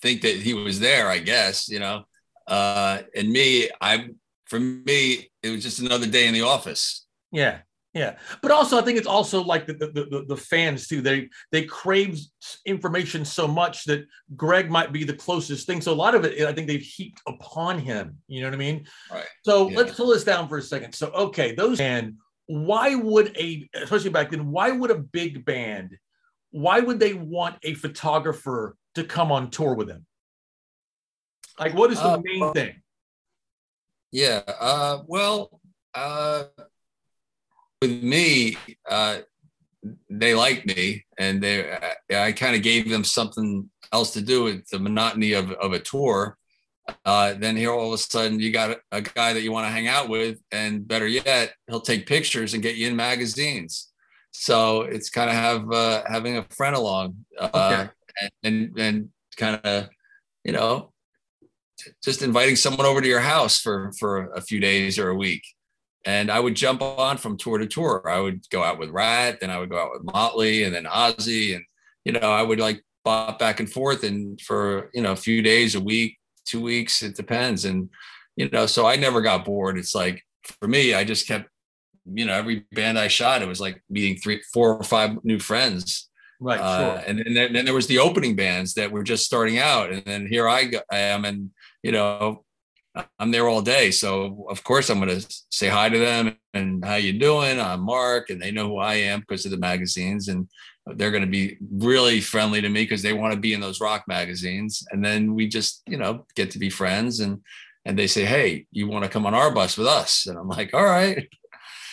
think that he was there. I guess you know. Uh, and me, I for me, it was just another day in the office. Yeah, Yeah, but also I think it's also like the, the the, the fans too. They they crave information so much that Greg might be the closest thing. So a lot of it, I think they've heaped upon him. You know what I mean? Right. So Yeah. let's pull this down for a second. So okay, those and why would a especially back then? Why would a big band? Why would they want a photographer to come on tour with them? Like, what is the Uh, main thing? Yeah. Uh, well, uh, with me, uh, they liked me, and they I, I kind of gave them something else to do with the monotony of, of a tour. Uh, then here all of a sudden you got a, a guy that you want to hang out with, and better yet, he'll take pictures and get you in magazines. So it's kind of have uh, having a friend along, uh, Okay. and and, and kind of you know just inviting someone over to your house for for a few days or a week and i would jump on from tour to tour. I would go out with rat then i would go out with motley and then ozzy and you know i would like bop back and forth and for you know a few days a week two weeks it depends. And you know so i never got bored. It's like for me i just kept you know every band i shot it was like meeting three four or five new friends. Right, uh, sure. and then, then there was the opening bands that were just starting out, and then here I, go, I am, and you know, I'm there all day. So of course I'm going to say hi to them and how you doing? I'm Mark, and they know who I am because of the magazines, and they're going to be really friendly to me because they want to be in those rock magazines. And then we just, you know, get to be friends, and and they say, hey, you want to come on our bus with us? And I'm like, all right.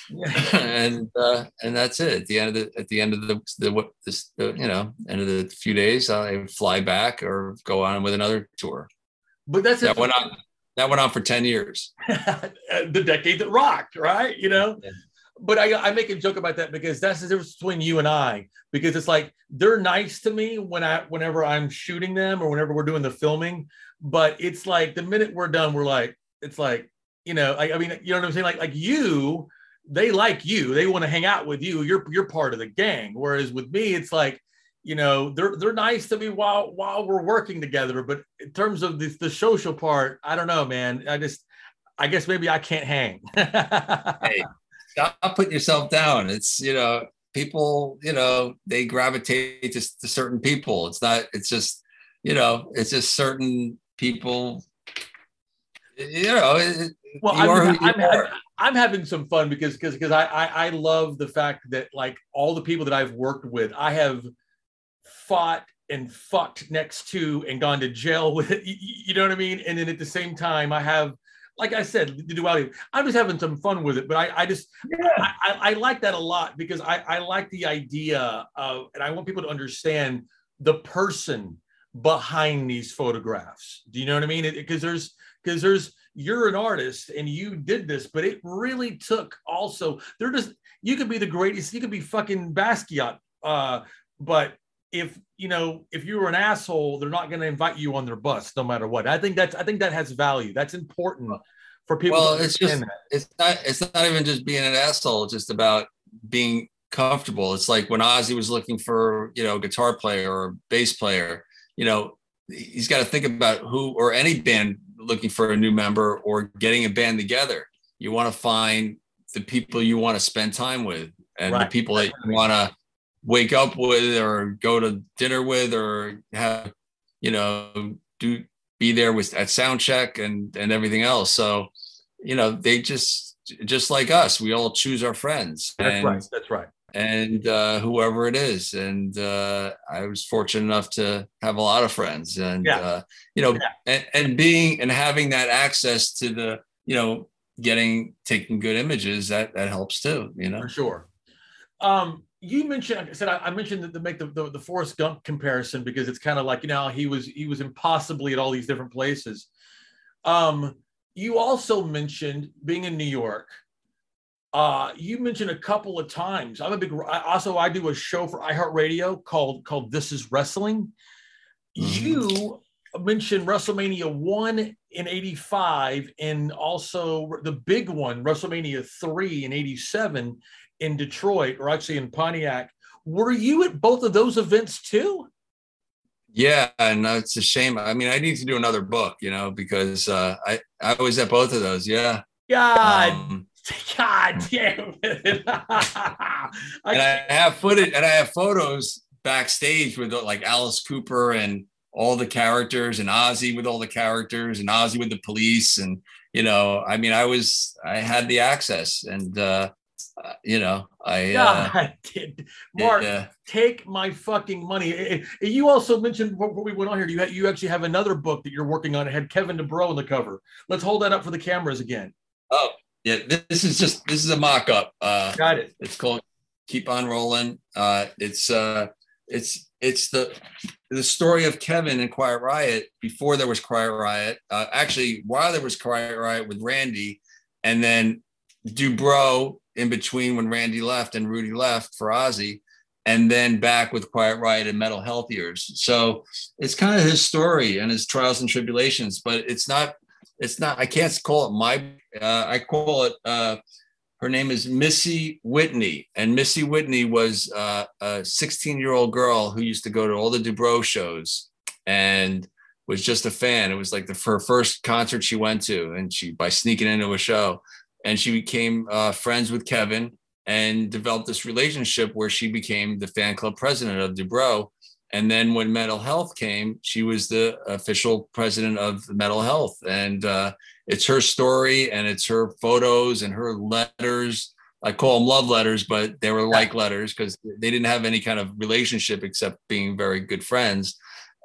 and uh, and that's it. At the end of the at the end of the the what this the, you know end of the few days, I fly back or go on with another tour. But that's That went on. That went on for ten years. the decade that rocked, right? You know. Yeah. But I, I make a joke about that because that's the difference between you and I. Because it's like they're nice to me when I whenever I'm shooting them or whenever we're doing the filming. But it's like the minute we're done, we're like, it's like, you know, I, I mean, you know what I'm saying? Like, like you, they like you, they want to hang out with you. You're you're part of the gang. Whereas with me, it's like, you know, they're they're nice to me while while we're working together. But in terms of the, the social part, I don't know, man. I just I guess maybe I can't hang. Hey, stop putting yourself down. It's you know people you know they gravitate to, to certain people. It's not. It's just you know it's just certain people. You know, it, well, you are I'm, I'm. I'm having some fun because because because I, I I love the fact that like all the people that I've worked with, I have fought and fucked next to and gone to jail with. You, know what I mean? And then at the same time, I have. Like I said, the duality. I'm just having some fun with it, but I, I just, I, I, I like that a lot because I, I like the idea of, and I want people to understand the person behind these photographs. Do you know what I mean? Because there's, because there's, you're an artist and you did this, but it really took also, they're just, you could be the greatest, you could be fucking Basquiat, uh, but if you know if you were an asshole they're not going to invite you on their bus no matter what i think that's i think that has value that's important for people Well, to it's just that. it's not it's not even just being an asshole. It's just about being comfortable. It's like when Ozzy was looking for you know guitar player or bass player. You know, he's got to think about who or any band looking for a new member or getting a band together. You want to find the people you want to spend time with and Right. the people that you want to wake up with or go to dinner with or have you know do be there with at sound check and and everything else. So you know they just just like us we all choose our friends that's and, right that's right. and uh whoever it is. And uh i was fortunate enough to have a lot of friends and Yeah. uh you know Yeah. and, and being and having that access to the you know getting taking good images that that helps too you know? For sure. Um you mentioned i said i, I mentioned that to make the, the the forrest gump comparison because it's kind of like you know he was he was impossibly at all these different places. Um you also mentioned being in new york. Uh you mentioned a couple of times i'm a big I, also i do a show for iheartradio called called this is wrestling. Mhm. you mentioned wrestlemania 1 in 85 and also the big one wrestlemania 3 in 87 in detroit or actually in pontiac were you at both of those events too Yeah, and uh, it's a shame. I mean, I need to do another book, you know, because uh, I I was at both of those. Yeah. god Um, god damn it! And I have footage and I have photos backstage with like Alice Cooper and all the characters and Ozzy with all the characters and Ozzy with the police and you know I mean I was I had the access and uh, uh you know I uh, did Mark uh, take my fucking money. You also mentioned before we went on here. You you actually have another book that you're working on. It had Kevin DuBrow on the cover. Let's hold that up for the cameras again. Oh yeah, this is just this is a mock-up. Uh, Got it. It's called Keep on Rolling. Uh, it's uh, it's it's the the story of Kevin and Quiet Riot before there was Quiet Riot. Uh, actually, while there was Quiet Riot with Randy, and then DuBrow in between when Randy left and Rudy left for Ozzy, and then back with Quiet Riot and Metal Health years. So it's kind of his story and his trials and tribulations, but it's not. It's not. I can't call it my. Uh, I call it. Uh, her name is Missy Whitney, and Missy Whitney was uh, a 16 year old girl who used to go to all the DuBrow shows and was just a fan. It was like the her first concert she went to, and she by sneaking into a show, and she became uh, friends with Kevin and developed this relationship where she became the fan club president of DuBrow. And then when Metal Health came, she was the official president of Metal Health, and uh, it's her story and it's her photos and her letters. I call them love letters, but they were like letters because they didn't have any kind of relationship except being very good friends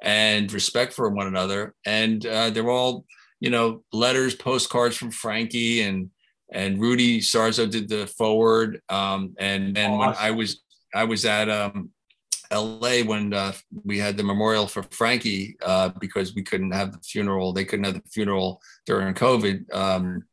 and respect for one another. And uh, they're all, you know, letters, postcards from Frankie and and Rudy Sarzo did the forward. Um, and then awesome. when I was I was at um, LA when uh, we had the memorial for Frankie uh, because we couldn't have the funeral. They couldn't have the funeral during COVID. Um,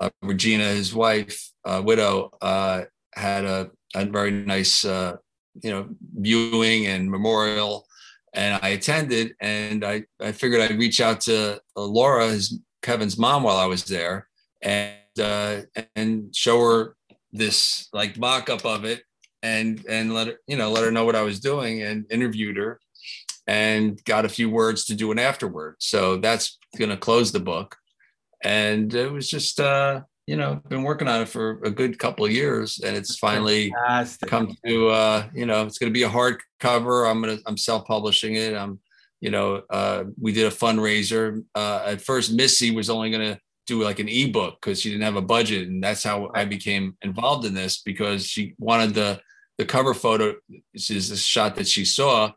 uh, Regina, his wife, uh, widow, uh, had a, a, very nice, uh, you know, viewing and memorial, and I attended. And I, I figured I'd reach out to Laura, his Kevin's mom, while I was there, and and show her this like mock-up of it and and let her you know let her know what I was doing and interviewed her and got a few words to do an afterword. So that's going to close the book. And it was just uh you know been working on it for a good couple of years and it's finally Fantastic. come to uh you know it's going to be a hard cover i'm going to i'm self-publishing it i'm you know uh we did a fundraiser uh at first missy was only going to do like an ebook because she didn't have a budget and that's how i became involved in this because she wanted the the cover photo is a shot that she saw,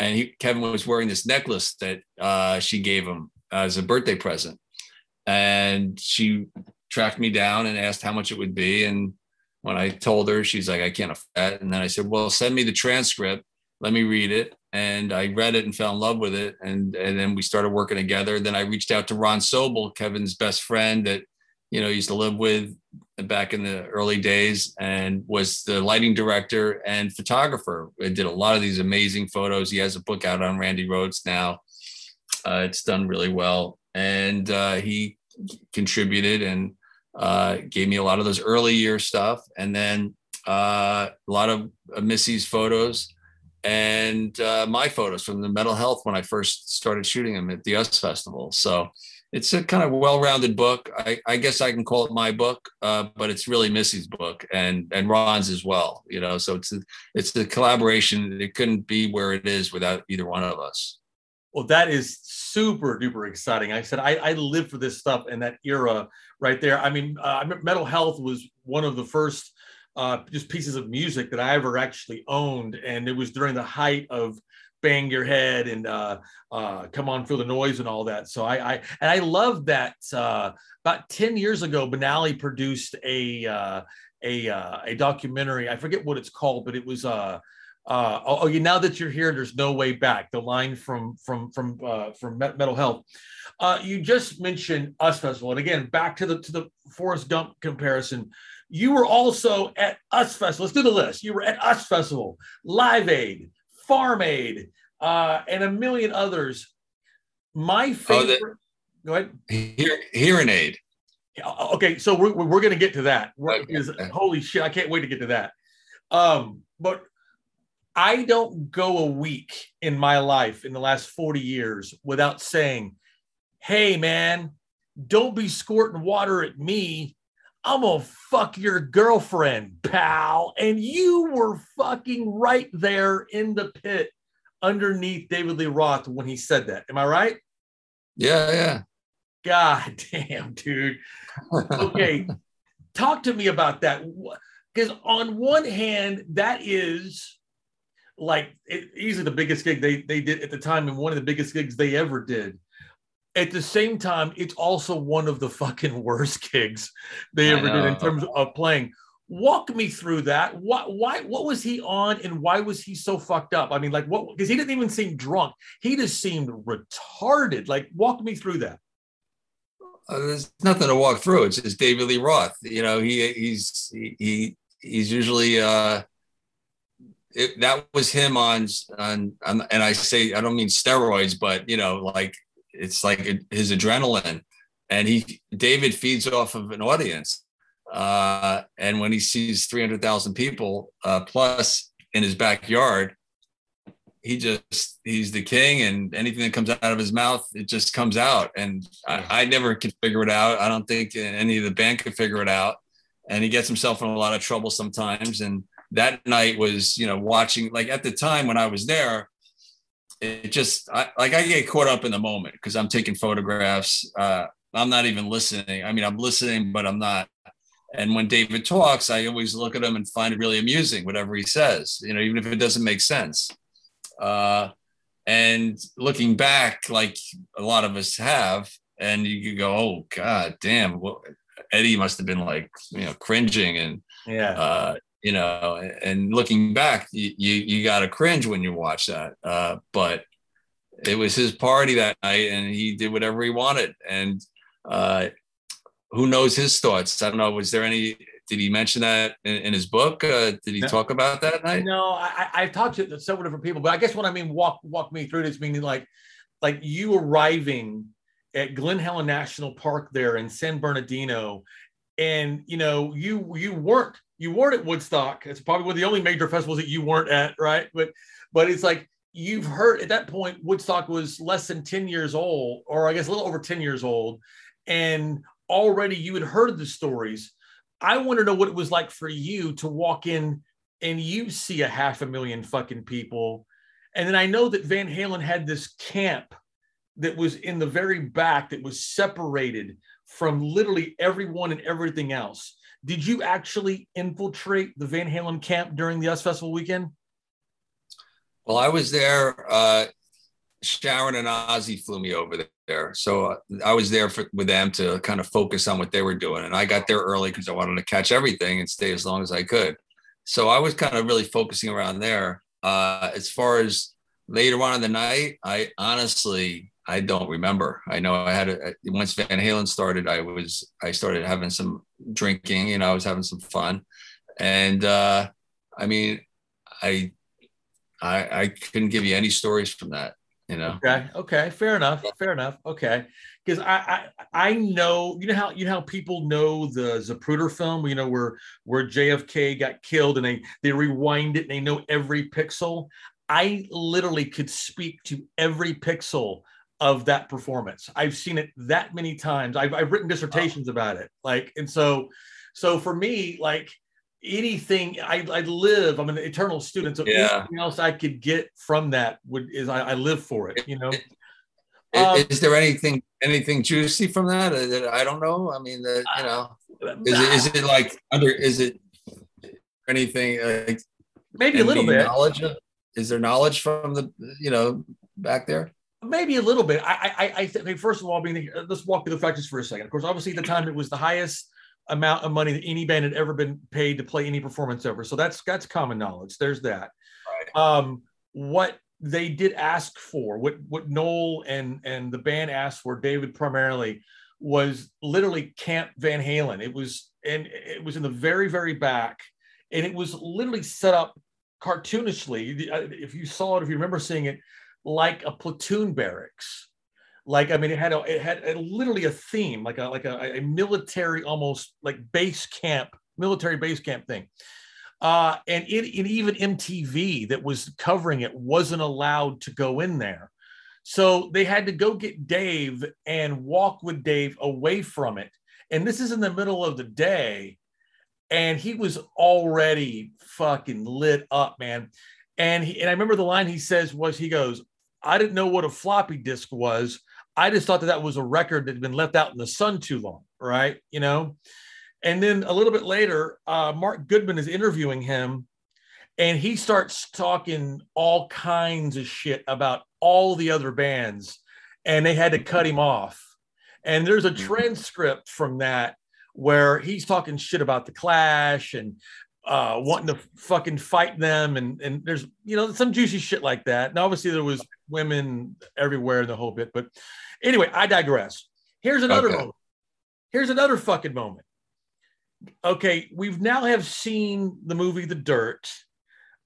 and he, Kevin was wearing this necklace that uh, she gave him as a birthday present, and she tracked me down and asked how much it would be, and when I told her, she's like, "I can't afford that," and then I said, "Well, send me the transcript, let me read it." And I read it and fell in love with it, and and then we started working together. Then I reached out to Ron Sobol, Kevin's best friend that you know used to live with back in the early days and was the lighting director and photographer. I did a lot of these amazing photos. He has a book out on Randy Rhoads now. Uh, it's done really well. And uh, he contributed and uh, gave me a lot of those early year stuff. And then uh, a lot of Missy's photos and uh, my photos from the Metal Health when I first started shooting them at the US Festival. So it's a kind of well-rounded book. I, I guess I can call it my book, uh, but it's really Missy's book and and Ron's as well. You know, so it's a, it's the collaboration. It couldn't be where it is without either one of us. Well, that is super duper exciting. I said I, I live for this stuff and that era right there. I mean, uh, Metal Health was one of the first uh, just pieces of music that I ever actually owned, and it was during the height of bang your head and uh, uh, come on, feel the noise and all that. So I, I and I love that. Uh, about ten years ago, Banali produced a uh, a uh, a documentary. I forget what it's called, but it was uh, uh, oh, oh, you now that you're here, there's no way back. The line from from from from Metal Health. You just mentioned US Festival, and again, back to the to the Forrest Gump comparison. You were also at US Festival. Let's do the list. You were at US Festival, Live Aid, Farm Aid, uh, and a million others. My favorite. Oh, the, go ahead. Hear, hearing aid. Okay, so we're, we're going to get to that. Okay. holy shit, I can't wait to get to that. Um, but I don't go a week in my life in the last 40 years without saying, hey, man, don't be squirting water at me. I'm gonna fuck your girlfriend, pal. And you were fucking right there in the pit underneath David Lee Roth when he said that. Am I right? Yeah, yeah. God damn, dude. Okay. Talk to me about that. Because on one hand, that is like it, easily the biggest gig they, they did at the time and one of the biggest gigs they ever did. At the same time, it's also one of the fucking worst gigs they ever did in terms of playing. Walk me through that. What why what was he on and why was he so fucked up? I mean, like what because he didn't even seem drunk. He just seemed retarded. Like walk me through that. Uh, there's nothing to walk through. It's just David Lee Roth. You know, he he's he he's usually uh it, that was him on, on on and I say I don't mean steroids, but you know, like it's like his adrenaline, and he David feeds off of an audience, uh, and when he sees three hundred thousand people uh, plus in his backyard, he just he's the king and anything that comes out of his mouth it just comes out. And I, I, never could figure it out. I don't think any of the band could figure it out. And he gets himself in a lot of trouble sometimes. And that night was you know watching like at the time when i was there it just I, like i get caught up in the moment because i'm taking photographs uh, i'm not even listening. I mean i'm listening but i'm not. And when david talks i always look at him and find it really amusing whatever he says you know even if it doesn't make sense. Uh, and looking back, like a lot of us have, and you could go, "Oh God, damn!" Well, Eddie must have been like, you know, cringing and yeah, uh, you know, and looking back, you you, you got to cringe when you watch that. Uh, but it was his party that night, and he did whatever he wanted, and uh, who knows his thoughts? I don't know. Was there any did he mention that in, in his book? Uh, did he no, talk about that night? No, I, I've talked to several different people, but I guess what I mean walk walk me through this meaning like like you arriving at Glen Helen National Park there in San Bernardino, and you know you you weren't you weren't at Woodstock. It's probably one of the only major festivals that you weren't at, right? But but it's like you've heard at that point Woodstock was less than 10 years old, or I guess a little over 10 years old, and already you had heard the stories I want to know what it was like for you to walk in and you see a half a million fucking people. And then I know that Van Halen had this camp that was in the very back that was separated from literally everyone and everything else. Did you actually infiltrate the Van Halen camp during the US Festival weekend? Well, I was there. Uh, Sharon and Ozzy flew me over there. So uh, I was there for, with them to kind of focus on what they were doing. And I got there early because I wanted to catch everything and stay as long as I could. So I was kind of really focusing around there. Uh, as far as later on in the night, I honestly, I don't remember. I know I had a, once Van Halen started, I was, I started having some drinking, you know, I was having some fun. And uh, I mean, I, I, I couldn't give you any stories from that you know okay okay fair enough fair enough okay because I, I i know you know how you know how people know the zapruder film you know where where jfk got killed and they they rewind it and they know every pixel i literally could speak to every pixel of that performance. I've seen it that many times. I've, I've written dissertations about it. Like and so so for me like anything I, I live i'm an eternal student so yeah. anything else i could get from that would is i, I live for it you know? Um, is there anything anything juicy from that that i don't know? I mean that you know is it is it like under is it anything like maybe a little bit. knowledge is there knowledge from the you know back there maybe a little bit i i i think first of all being let's walk through the factors for a second of course obviously at the time it was the highest amount of money that any band had ever been paid to play any performance ever. So that's that's common knowledge. There's that. Right. Um, what they did ask for, what what Noel and and the band asked for, David primarily, was literally Camp Van Halen. It was and it was in the very very back, and it was literally set up cartoonishly. Uh, if you saw it, if you remember seeing it, like a platoon barracks. Like i mean it had a it had a, literally a theme like a like a, a military almost like base camp military base camp thing. Uh and it, and even mtv that was covering it wasn't allowed to go in there. So they had to go get dave and walk with dave away from it. And this is in the middle of the day, and he was already fucking lit up, man. And he and I remember the line he says was he goes, I didn't know what a floppy disk was. I just thought that that was a record that had been left out in the sun too long, right? You know. And then a little bit later, uh, Mark Goodman is interviewing him, and he starts talking all kinds of shit about all the other bands, and they had to cut him off. And there's a Mm-hmm. transcript from that where he's talking shit about the Clash and uh, wanting to fucking fight them, and and there's you know some juicy shit like that. And obviously there was women everywhere in the whole bit, but anyway, I digress. Here's another Okay. moment. Here's another fucking moment. Okay, we've now have seen the movie The Dirt.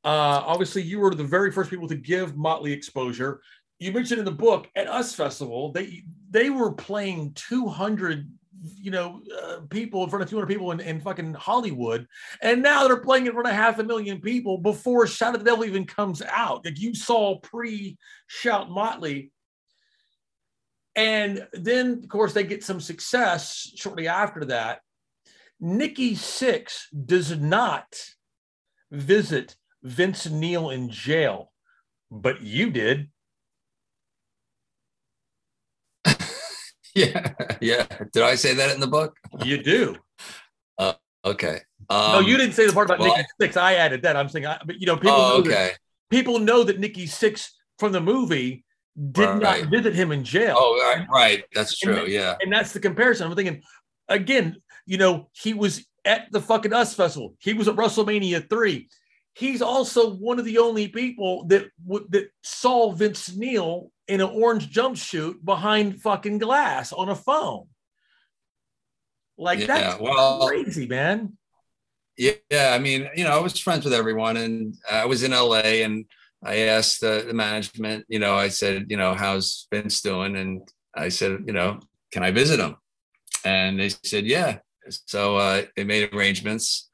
Uh, obviously, you were the very first people to give Motley exposure. You mentioned in the book at Us Festival, they they were playing 200, you know, uh, people in front of 200 people in, in fucking Hollywood, and now they're playing in front of half a million people before Shout at the Devil even comes out. Like you saw pre Shout Motley, and then of course they get some success shortly after that. Nikki Sixx does not visit Vince Neil in jail, but you did. Yeah, yeah. Did I say that in the book? You do. Okay. Um, no, you didn't say the part about well, Nikki Sixx. I added that. I'm saying, I, but you know, people Oh, know that, okay. people know that Nikki Sixx from the movie did Right. not visit him in jail. Oh, right, right. That's true. the- Yeah. and that's the comparison. I'm thinking, again, you know, he was at the fucking Us Festival. He was at WrestleMania three. He's also one of the only people that that saw Vince Neil in an orange jumpsuit behind fucking glass on a phone. Like Yeah, that's well- crazy, man. Yeah, yeah. I mean, you know, I was friends with everyone, and I was in LA, and I asked the, the management. You know, I said, you know, how's Vince doing? And I said, you know, can I visit him? And they said, yeah. So uh, they made arrangements,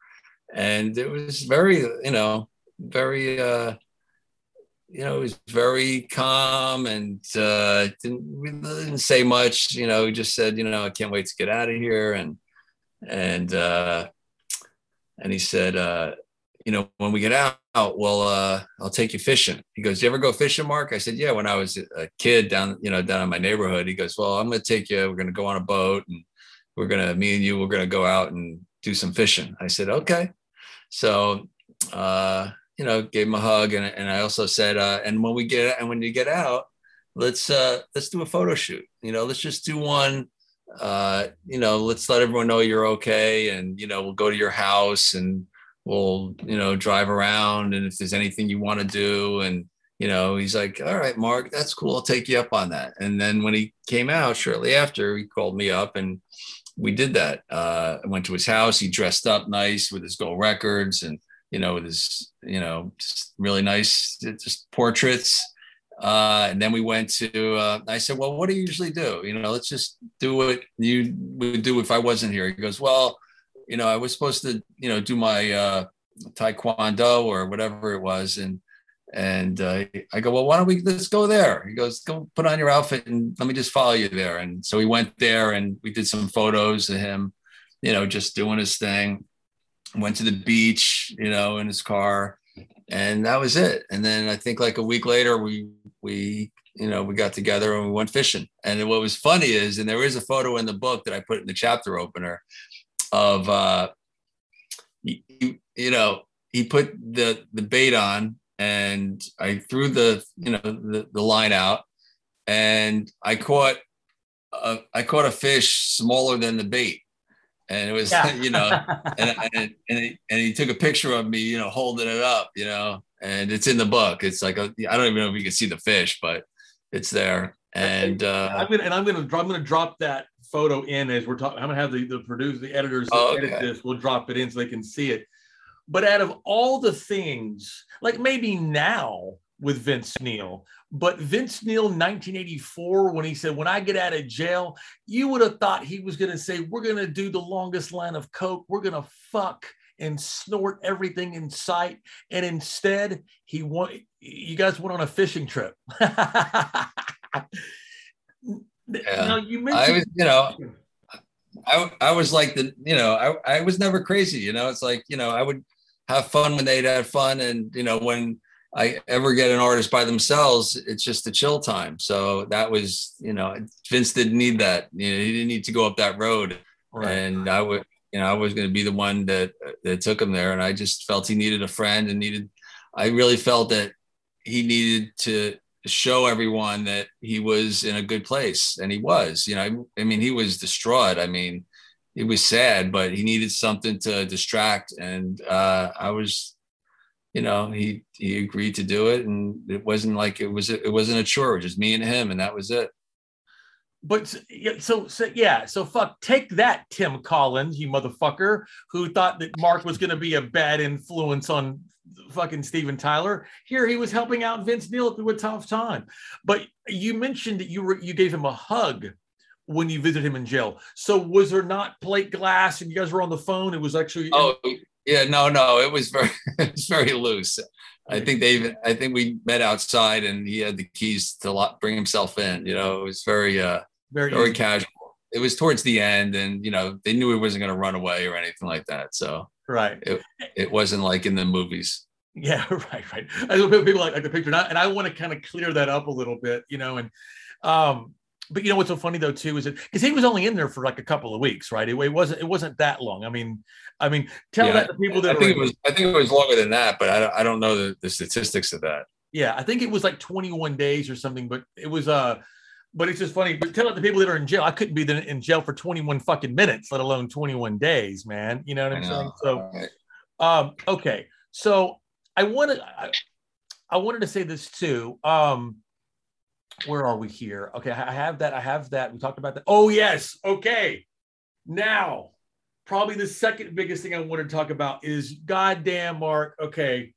and it was very, you know, very, uh, you know, he was very calm and uh, didn't didn't say much. You know, he just said, you know, I can't wait to get out of here, and and. uh and he said, uh, you know, when we get out, well, uh, I'll take you fishing. He goes, you ever go fishing, Mark? I said, yeah, when I was a kid down, you know, down in my neighborhood. He goes, well, I'm to take you. We're to go on a boat and we're to, me and you, we're to go out and do some fishing. I said, okay. So, uh, you know, gave him a hug. And, and I also said, uh, and when we get, and when you get out, let's, uh, let's do a photo shoot. You know, let's just do one uh, you know, let's let everyone know you're okay. And, you know, we'll go to your house and we'll, you know, drive around. And if there's anything you want to do, and, you know, he's like, all right, Mark, that's cool. I'll take you up on that. And then when he came out shortly after, he called me up and we did that. Uh, I went to his house. He dressed up nice with his gold records and, you know, with his, you know, just really nice, just portraits. Uh, and then we went to, uh, I said, well, what do you usually do? You know, let's just do what you would do if I wasn't here. He goes, well, you know, I was supposed to, you know, do my uh, taekwondo or whatever it was. And, and uh, I go, well, why don't we, let's go there. He goes, go put on your outfit and let me just follow you there. And so we went there and we did some photos of him, you know, just doing his thing. Went to the beach, you know, in his car and that was it. And then I think like a week later, we we you know we got together and we went fishing. And what was funny is, and there is a photo in the book that I put in the chapter opener of uh, you, you know he put the the bait on, and I threw the you know the, the line out, and I caught a, I caught a fish smaller than the bait. And it was, Yeah. you know, and and and he, and he took a picture of me, you know, holding it up, you know, and it's in the book. It's like I I don't even know if you can see the fish, but it's there. And uh, I'm gonna and I'm gonna I'm gonna drop that photo in as we're talking. I'm gonna have the the producer, the editors that Oh, edit this. We'll drop it in so they can see it. But out of all the things, like maybe now with Vince Neil, but Vince Neil 1984 when he said, "When I get out of jail," you would have thought he was gonna say, "We're gonna do the longest line of coke. We're gonna fuck." And snort everything in sight, and instead he went. You guys went on a fishing trip. Now you mentioned I was, you know, I, I was like the, you know, I, I was never crazy, you know, it's like, you know, I would have fun when they'd have fun. And, you know, when I ever get an artist by themselves, it's just a chill time. So that was, you know, Vince didn't need that. You know, he didn't need to go up that road. Right. And I would, you know, I was going to be the one that that took him there. And I just felt he needed a friend and needed. I really felt that he needed to show everyone that he was in a good place, and he was. You know, I, I mean, he was distraught. I mean, he was sad, but he needed something to distract. And uh, I was you know, he he agreed to do it, and it wasn't like it was it wasn't a chore, it just me and him, and that was it. But so, so yeah, so fuck, take that, Tim Collins, you motherfucker, who thought that Mark was going to be a bad influence on fucking Steven Tyler. Here he was helping out Vince Neil through a tough time. But you mentioned that you were you gave him a hug when you visited him in jail. So was there not plate glass and you guys were on the phone? It was actually oh yeah, no, no, it was very, it was very loose. I think they even, I think we met outside and he had the keys to lock, bring himself in. You know, it was very, uh, very, very casual. It was towards the end, and you know, they knew he wasn't going to run away or anything like that. So, right, it, it wasn't like in the movies. Yeah, right, right. I know people like, like the picture, and I, and I want to kind of clear that up a little bit, you know, and um, but you know what's so funny though too is that because he was only in there for like a couple of weeks, right? It, it wasn't it wasn't that long. I mean, I mean, tell yeah, that to people that I think it was I think it was longer than that, but I, I don't know the, the statistics of that. Yeah, I think it was like 21 days or something, but it was uh but it's just funny. But tell it to people that are in jail. I couldn't be in jail for 21 fucking minutes, let alone 21 days, man. You know what I'm saying? So, um, okay. So I wanted, I, I wanted to say this too. Um, where are we here? Okay, I have that. I have that. We talked about that. Oh, yes. Okay. Now, probably the second biggest thing I want to talk about is goddamn Mark. Okay.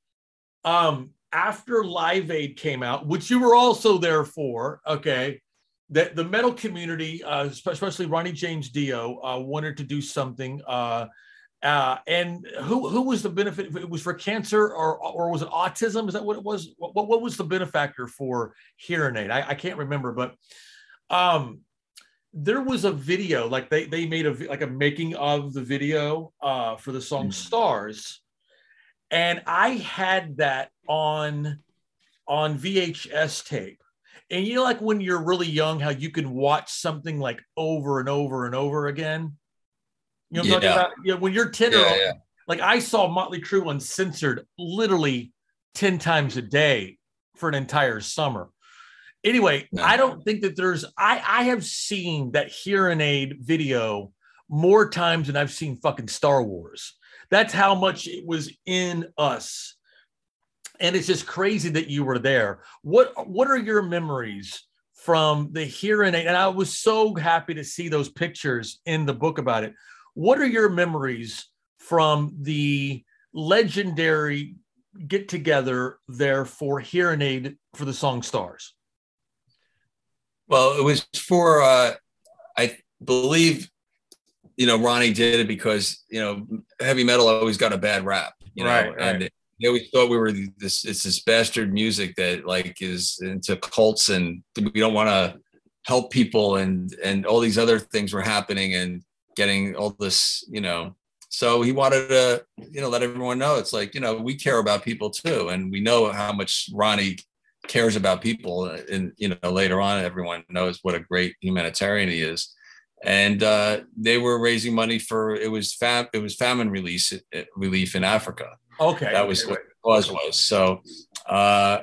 Um, after Live Aid came out, which you were also there for, okay, that the metal community, uh, especially Ronnie James Dio, uh, wanted to do something uh, uh, and who who was the benefit? It was for cancer or or was it autism? Is that what it was? What, what was the benefactor for hearing aid? I, I can't remember, but um, there was a video like they they made a like a making of the video uh, for the song mm-hmm. Stars, and I had that on on VHS tape. And you know, like when you're really young, how you can watch something like over and over and over again. You know, yeah. talking about you know, when you're 10 yeah, yeah. like I saw Motley Crue uncensored literally 10 times a day for an entire summer. Anyway, no. I don't think that there's I I have seen that hearing aid video more times than I've seen fucking Star Wars. That's how much it was in us. And it's just crazy that you were there. What what are your memories from the hearing aid? And I was so happy to see those pictures in the book about it. What are your memories from the legendary get together there for Hearing Aid for the song Stars? Well, it was for, uh, I believe, you know, Ronnie did it because, you know, heavy metal always got a bad rap, you know, right, right. and they always thought we were this, it's this bastard music that like is into cults and we don't want to help people and, and all these other things were happening. And, getting all this, you know. So he wanted to, you know, let everyone know it's like, you know, we care about people too. And we know how much Ronnie cares about people. And, you know, later on, everyone knows what a great humanitarian he is. And uh, they were raising money for it was fam it was famine release relief in Africa. Okay, that was what the cause was. So, uh,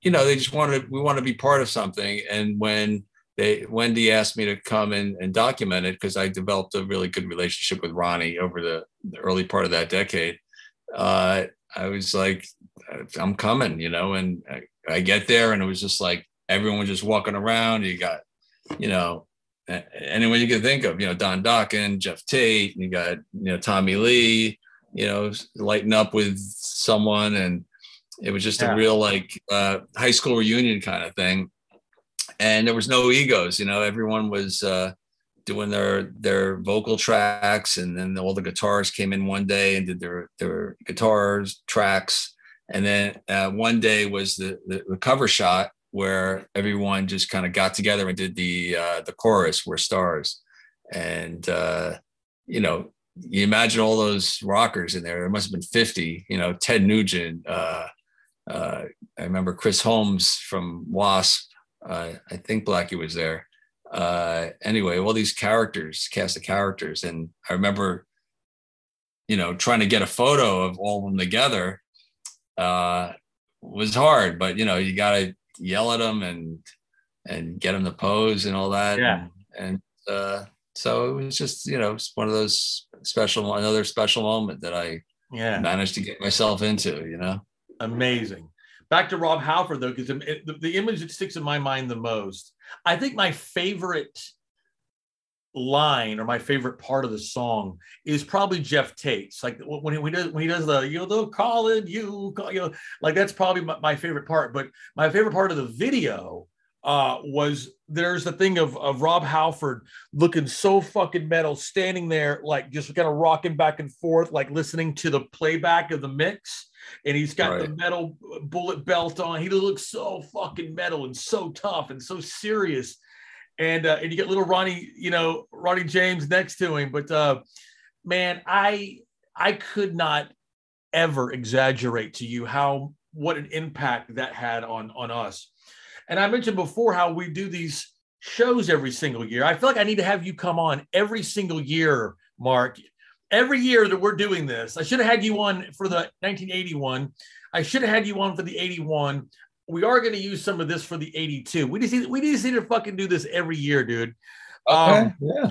you know, they just wanted we want to be part of something. And when they Wendy asked me to come in and document it because I developed a really good relationship with Ronnie over the, the early part of that decade. Uh, I was like, I'm coming, you know, and I, I, get there and it was just like everyone was just walking around. You got, you know, anyone you can think of, you know, Don Dokken, Geoff Tate, and you got, you know, Tommy Lee, you know, lighting up with someone. And it was just yeah. a real like uh, high school reunion kind of thing and there was no egos you know everyone was uh, doing their their vocal tracks and then all the guitars came in one day and did their their guitars tracks and then uh, one day was the, the, the cover shot where everyone just kind of got together and did the uh, the chorus "We're Stars," and uh, you know, you imagine all those rockers in there. There must have been 50. You know, Ted Nugent. Uh, uh, I remember Chris Holmes from Wasp. Uh, I think Blackie was there. Uh, anyway, all these characters, cast of characters, and I remember, you know, trying to get a photo of all of them together uh, was hard. But you know, you got to yell at them and and get them to pose and all that. Yeah. And, and uh, so it was just you know one of those special another special moment that I Yeah. managed to get myself into. You know. Amazing. Back to Rob Halford though, because the, the image that sticks in my mind the most, I think my favorite line or my favorite part of the song is probably Geoff Tate's. Like when he, when he does when he does the you know calling you, call, you know, like that's probably my, my favorite part. But my favorite part of the video uh, was there's the thing of, of Rob Halford looking so fucking metal, standing there like just kind of rocking back and forth, like listening to the playback of the mix. And he's got the metal bullet belt on. He looks so fucking metal and so tough and so serious. And uh, and you get little Ronnie, you know, Ronnie James next to him. But uh, man, I I could not ever exaggerate to you how what an impact that had on on us. And I mentioned before how we do these shows every single year. I feel like I need to have you come on every single year, Mark. Every year that we're doing this, I should have had you on for the 1981. I should have had you on for the 81. We are going to use some of this for the 82. We just need, we just need to fucking do this every year, dude. Um, yeah.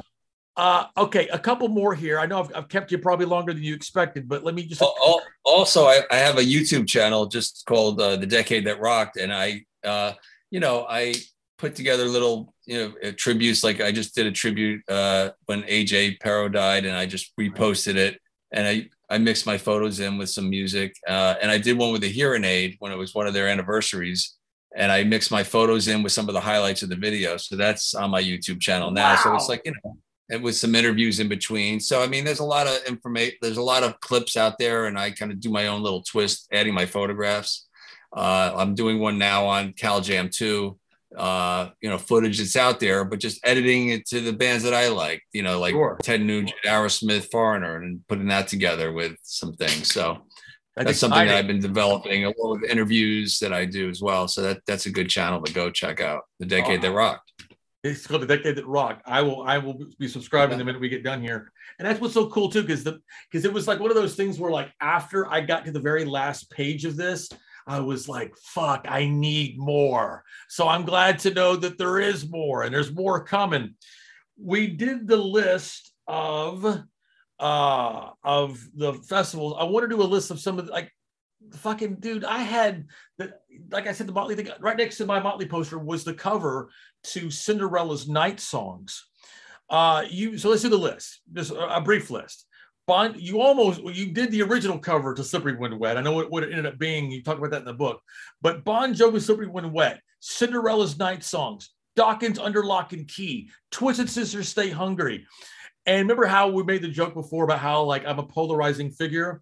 uh, okay, a couple more here. I know I've, I've kept you probably longer than you expected, but let me just. Al- al- Also, I, I have a YouTube channel just called uh, "The Decade That Rocked," and I, uh, you know, I put together little, you know, uh, tributes. Like I just did a tribute uh, when AJ Pero died, and I just reposted it, and I I mixed my photos in with some music, uh, and I did one with a hearing aid when it was one of their anniversaries. And I mixed my photos in with some of the highlights of the video. So that's on my YouTube channel now. So it's like, you know, and with some interviews in between. So I mean, there's a lot of information. There's a lot of clips out there, and I kind of do my own little twist, adding my photographs. Uh, I'm doing one now on CalJam 2. Uh, you know, footage that's out there, but just editing it to the bands that I like. You know, like Sure. Ted Nugent, Aerosmith, Foreigner, and putting that together with some things. So That's, that's something that. I've been developing along with interviews that I do as well. So that that's a good channel to go check out. The Decade That Rocked. It's called the Decade That Rocked. I will I will be subscribing the minute we get done here. And that's what's so cool too, because the because it was like one of those things where like after I got to the very last page of this, I was like, fuck, I need more. So I'm glad to know that there is more and there's more coming. We did the list of uh of the festivals. I want to do a list of some of the, like fucking dude, I had the like I said, the Motley thing right next to my Motley poster was the cover to Cinderella's Night Songs. Uh, you so let's do the list. Just a, a brief list. Bon, you almost you did the original cover to Slippery When Wet. I know what, it ended up being. You talk about that in the book, but Bon Jovi Slippery When Wet, Cinderella's Night Songs, Dokken's Under Lock and Key, Twisted Sisters Stay Hungry. And remember how we made the joke before about how like I'm a polarizing figure?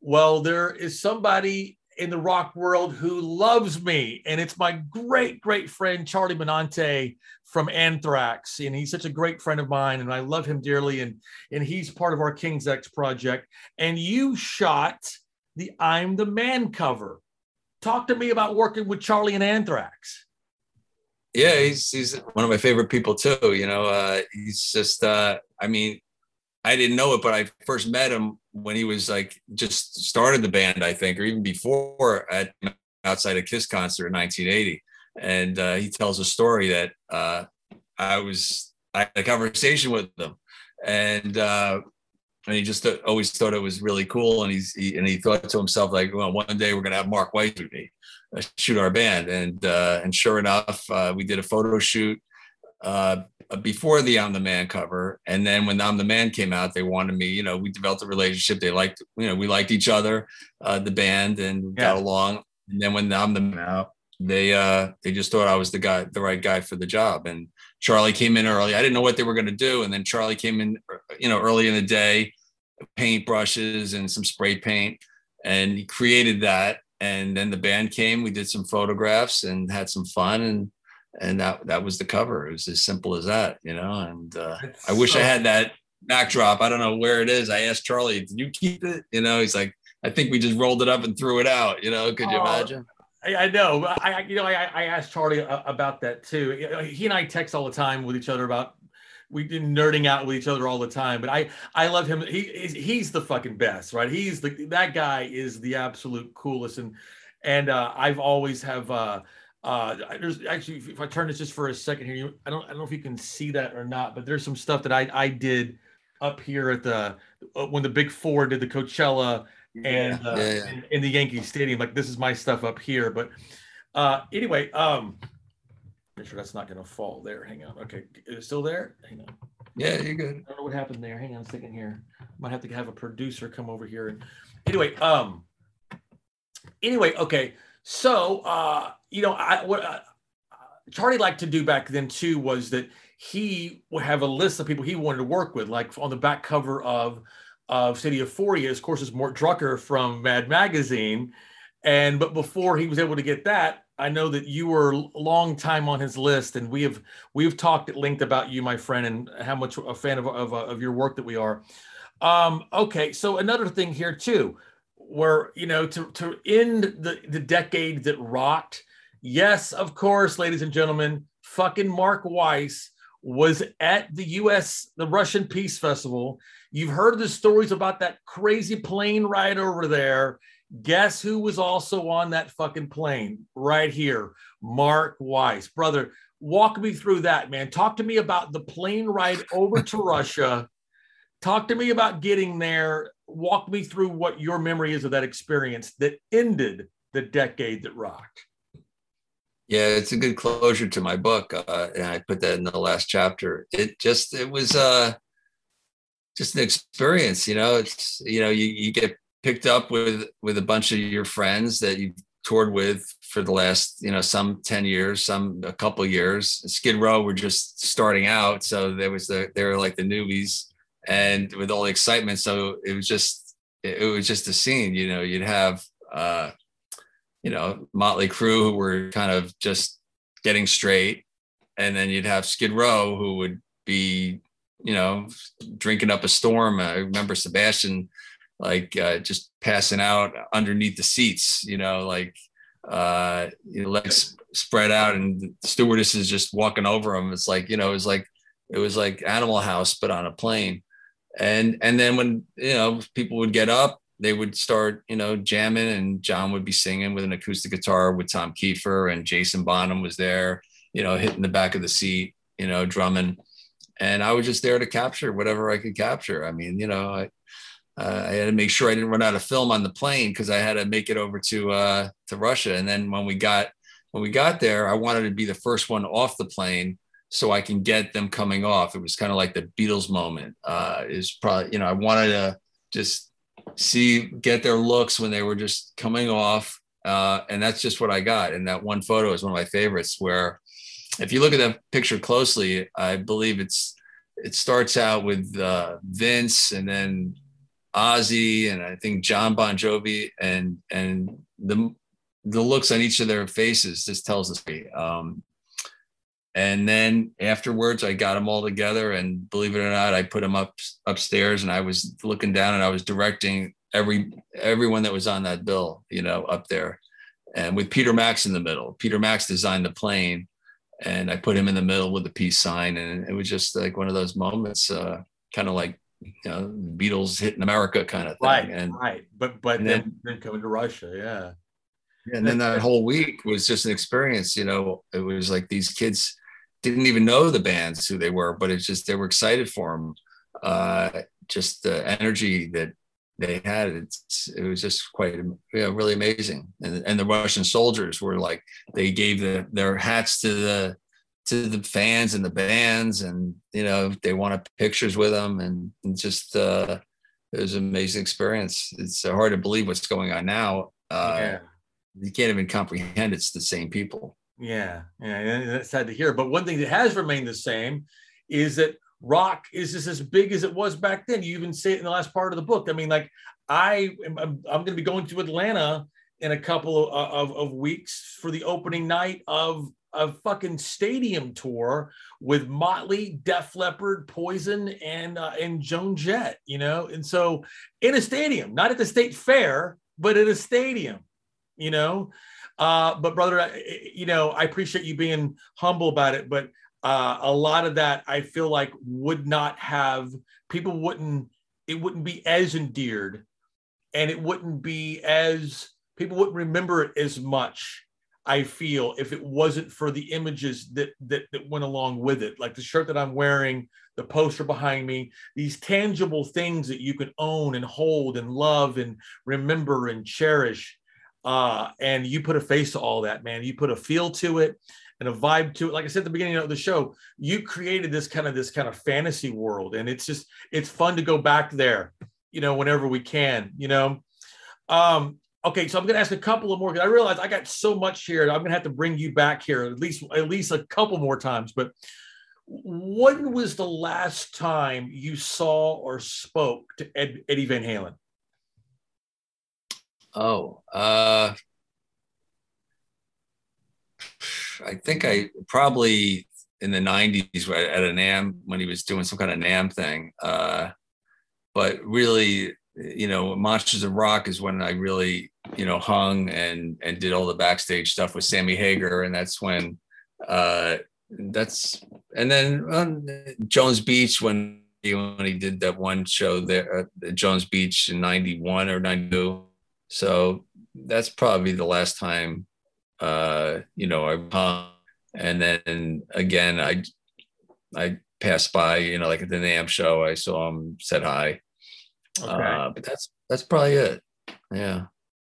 Well, there is somebody in the rock world who loves me, and it's my great, great friend Charlie Benante from Anthrax, and he's such a great friend of mine, and I love him dearly, and and he's part of our King's X project. And you shot the "I'm the Man" cover. Talk to me about working with Charlie and Anthrax. Yeah, he's he's one of my favorite people too. You know, uh, he's just uh, I mean, I didn't know it, but I first met him when he was like just started the band, I think, or even before at outside a Kiss concert in 1980. And uh, he tells a story that uh, I was I had a conversation with him, and uh, and he just th- always thought it was really cool. And he's he, and he thought to himself like, well, one day we're gonna have Mark White with me, uh, shoot our band. And uh, and sure enough, uh, we did a photo shoot uh, before the I'm the Man cover, and then when I'm the Man came out, they wanted me. You know, we developed a relationship. They liked, you know, we liked each other, uh, the band, and got along. And then when I'm the Man out, they uh, they just thought I was the guy, the right guy for the job. And Charlie came in early. I didn't know what they were going to do, and then Charlie came in, you know, early in the day, paint brushes and some spray paint, and he created that. And then the band came. We did some photographs and had some fun, and and that that was the cover. It was as simple as that, you know. And uh, I wish so- I had that backdrop. I don't know where it is. I asked Charlie, "Did you keep it?" You know, he's like, "I think we just rolled it up and threw it out." You know, could you Oh, imagine? I, I know. I, I you know, I, I asked Charlie about that too. He and I text all the time with each other about we do nerding out with each other all the time. But I, I love him. He, he's, he's the fucking best, right? He's the that guy is the absolute coolest, and and uh, I've always have. Uh, uh, there's actually, if I turn this just for a second here, you, I don't, I don't know if you can see that or not, but there's some stuff that I, I did up here at the uh, when the Big Four did the Coachella and uh, Yeah, yeah. In, in the Yankee Stadium. Like this is my stuff up here. But uh, anyway, um, make sure that's not going to fall there. Hang on. Okay, is it still there? Hang on. Yeah, you're good. I don't know what happened there. Hang on a second here. Might have to have a producer come over here. And anyway, um, anyway, okay. So uh, you know, I what uh, Charlie liked to do back then too was that he would have a list of people he wanted to work with, like on the back cover of of City of Euphoria, of course, is Mort Drucker from Mad Magazine. And but before he was able to get that, I know that you were a long time on his list, and we have we've talked at length about you, my friend, and how much a fan of of, of your work that we are. Um, okay, so another thing here too, where you know to to end the the decade that rocked. Yes, of course, ladies and gentlemen, fucking Mark Weiss was at the U.S. the Russian Peace Festival. You've heard the stories about that crazy plane ride over there. Guess who was also on that fucking plane right here? Mark Weiss. Brother, walk me through that, man. Talk to me about the plane ride over to Russia. Talk to me about getting there. Walk me through what your memory is of that experience that ended the decade that rocked. Yeah, it's a good closure to my book, uh, and I put that in the last chapter. It just it was uh, just an experience, you know. It's you know you you get picked up with with a bunch of your friends that you've toured with for the last you know some 10 years some a couple years skid row were just starting out so there was the they were like the newbies and with all the excitement so it was just it, it was just a scene you know you'd have uh you know motley crue who were kind of just getting straight and then you'd have skid row who would be you know drinking up a storm i remember sebastian like uh, just passing out underneath the seats, you know, like uh, legs spread out, and the stewardess is just walking over him. It's like you know, it was like it was like Animal House, but on a plane. And and then when you know people would get up, they would start you know jamming, and John would be singing with an acoustic guitar with Tom Keifer, and Jason Bonham was there, you know, hitting the back of the seat, you know, drumming. And I was just there to capture whatever I could capture. I mean, you know, I, uh, I had to make sure I didn't run out of film on the plane because I had to make it over to uh, to Russia. And then when we got when we got there, I wanted to be the first one off the plane so I can get them coming off. It was kind of like the Beatles moment. Uh, is probably you know I wanted to just see get their looks when they were just coming off, uh, and that's just what I got. And that one photo is one of my favorites. Where if you look at that picture closely, I believe it's it starts out with uh, Vince and then Ozzy and I think Jon Bon Jovi and and the the looks on each of their faces just tells story. Um, and then afterwards, I got them all together, and believe it or not, I put them up upstairs, and I was looking down, and I was directing every everyone that was on that bill, you know, up there, and with Peter Max in the middle. Peter Max designed the plane, and I put him in the middle with the peace sign, and it was just like one of those moments, uh, kind of like you know, Beatles hitting America kind of thing. Right, And right. But but then, then- then coming to Russia, yeah. and then that whole week was just an experience. You know, it was like these kids didn't even know the bands who they were, but it's just they were excited for them. Uh, just the energy that they had, it's, it was just quite really amazing. And and the Russian soldiers were like they gave the, their hats to the to the fans and the bands, and you know they wanted pictures with them, and, and just uh, it was an amazing experience. It's hard to believe what's going on now. Uh, yeah. you can't even comprehend it's the same people. Yeah, yeah, and that's sad to hear. But one thing that has remained the same is that rock is just as big as it was back then. You even say it in the last part of the book. I mean, like I, am, I'm, I'm going to be going to Atlanta in a couple of, of, of weeks for the opening night of a fucking stadium tour with Motley, Def Leppard, Poison, and uh, and Joan Jett, you know, and so in a stadium, not at the state fair, but at a stadium, you know. Uh, but brother, you know, I appreciate you being humble about it, but uh, a lot of that I feel like would not have people wouldn't it wouldn't be as endeared, and it wouldn't be as people wouldn't remember it as much I feel if it wasn't for the images that that that went along with it, like the shirt that I'm wearing, the poster behind me, these tangible things that you can own and hold and love and remember and cherish. Uh, and you put a face to all that, man. You put a feel to it and a vibe to it. Like I said at the beginning of the show, you created this kind of this kind of fantasy world, and it's just it's fun to go back there, you know, whenever we can, you know. Um, Okay, so I'm to ask a couple of more because I realize I got so much here. I'm to have to bring you back here at least at least a couple more times. But when was the last time you saw or spoke to Ed, Eddie Van Halen? Oh, uh, I think I probably in the 90s at a NAMM when he was doing some kind of NAMM thing. Uh, but really, you know, Monsters of Rock is when I really, you know, hung and and did all the backstage stuff with Sammy Hagar, and that's when, uh, that's and then um, Jones Beach when he when he did that one show there at Jones Beach in '91 or '92. So that's probably the last time, uh, you know, I hung. And then again, I I passed by, you know, like at the NAMM show, I saw him, said hi Okay. Uh, but that's that's probably it. Yeah.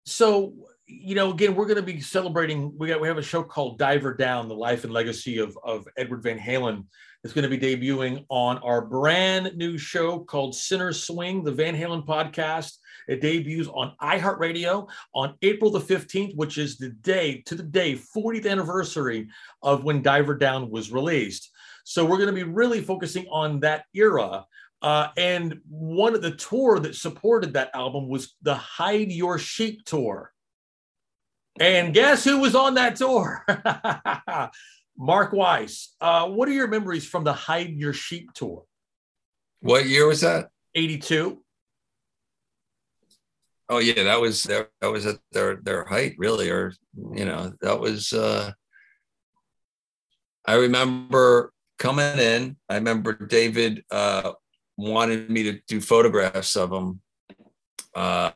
So you know, again, we're going to be celebrating. We got we have a show called Diver Down: The Life and Legacy of of Edward Van Halen. It's going to be debuting on our brand new show called Center Swing, the Van Halen podcast. It debuts on iHeartRadio on April the 15th, which is the day to the day 40th anniversary of when Diver Down was released. So we're going to be really focusing on that era uh, and one of the tour that supported that album was the Hide Your Sheep tour. And guess who was on that tour? Mark Weiss. Uh, what are your memories from the Hide Your Sheep tour? What year was that? 82. Oh yeah, that was that was at their their height, really, or you know, that was uh I remember coming in. I remember David uh wanted me to do photographs of him. Uh,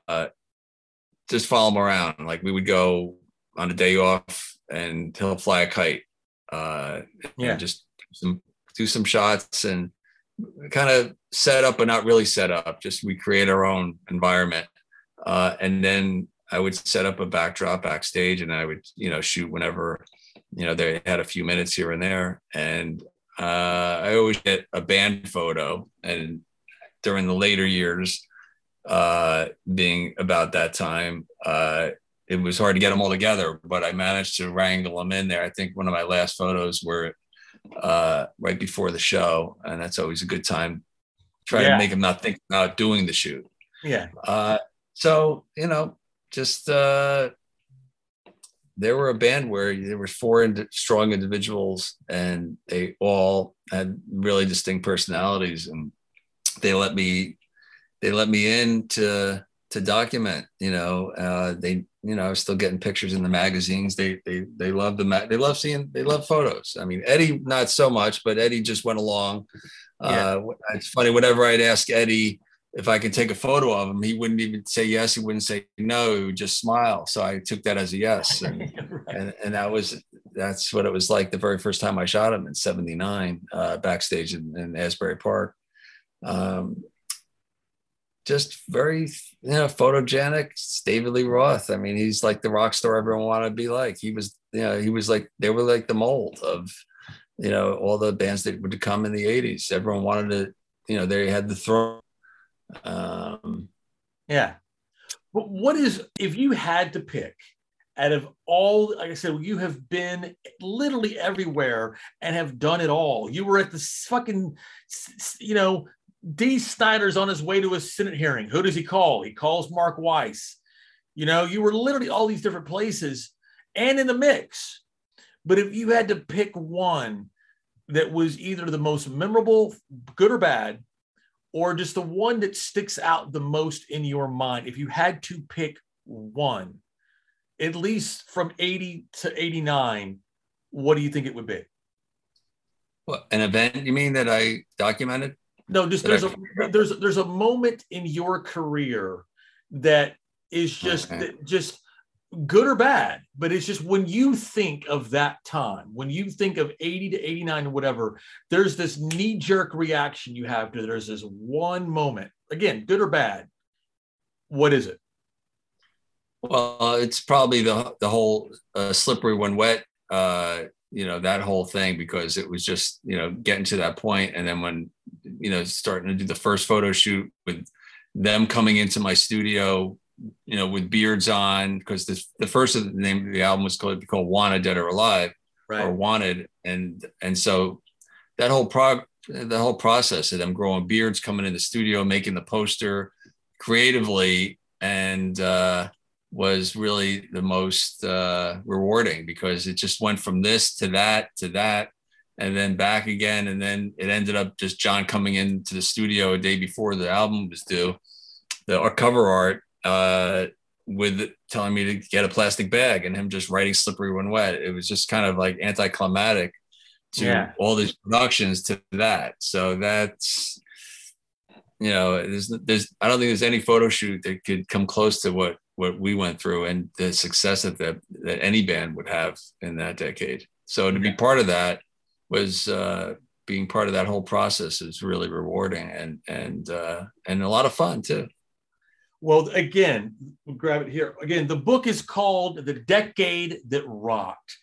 just follow him around. Like we would go on a day off, and he'll fly a kite. Uh, yeah, just some do some shots and kind of set up, but not really set up. Just we create our own environment, uh, and then I would set up a backdrop backstage, and I would you know shoot whenever you know they had a few minutes here and there, and uh, I always get a band photo, and during the later years, uh, being about that time, uh, it was hard to get them all together, but I managed to wrangle them in there. I think one of my last photos were uh, right before the show, and that's always a good time. Try yeah. to make them not think about doing the shoot. Yeah. Uh, so you know, just uh, they were a band where there were four ind- strong individuals and they all had really distinct personalities and they let me they let me in to to document you know uh, they you know i was still getting pictures in the magazines. They they they love the ma- they love seeing they love photos. I mean eddie not so much but eddie just went along. Yeah. uh, it's funny whenever i'd ask eddie if I could take a photo of him, he wouldn't even say yes. He wouldn't say no. He would just smile. So I took that as a yes. And, right. and, and, that was, that's what it was like the very first time I shot him in 79 uh, backstage in, in, Asbury Park. Um, just very, you know, photogenic. It's David Lee Roth. I mean, he's like the rock star everyone wanted to be like. He was, you know, he was like, they were like the mold of, you know, all the bands that would come in the 80s. Everyone wanted to, you know, they had the throne um, yeah. But what is, if you had to pick out of all, like I said, you have been literally everywhere and have done it all. You were at the fucking, you know, Dee Snider's on his way to a Senate hearing. Who does he call? He calls Mark Weiss. You know, you were literally all these different places and in the mix. But if you had to pick one that was either the most memorable, good or bad, or just the one that sticks out the most in your mind, if you had to pick one, at least from 80 to 89, what do you think it would be? What, an event you mean that I documented? No, just there's a there's there's a moment in your career that is just okay. just good or bad, but it's just when you think of that time, when you think of 80 to 89 or whatever, there's this knee jerk reaction you have to there's this one moment, again, good or bad. What is it? Well, it's probably the the whole uh, slippery when wet, uh, you know, that whole thing because it was just you know getting to that point, and then when you know starting to do the first photo shoot with them coming into my studio you know, with beards on, because the the first of the name of the album was called, called Wanted Dead or Alive, right. or Wanted, and and so that whole prog the whole process of them growing beards, coming in the studio, making the poster creatively, and uh, was really the most uh, rewarding because it just went from this to that to that and then back again. And then it ended up just Jon coming into the studio a day before the album was due. The our cover art uh, with telling me to get a plastic bag and him just writing slippery when wet. It was just kind of like anticlimactic to yeah. all these productions to that. So that's you know, there's there's I don't think there's any photo shoot that could come close to what what we went through and the success that that, that any band would have in that decade. So to be part of that was uh, being part of that whole process is really rewarding and and uh, and a lot of fun too. Well, again, we'll grab it here. Again, the book is called The Decade That Rocked.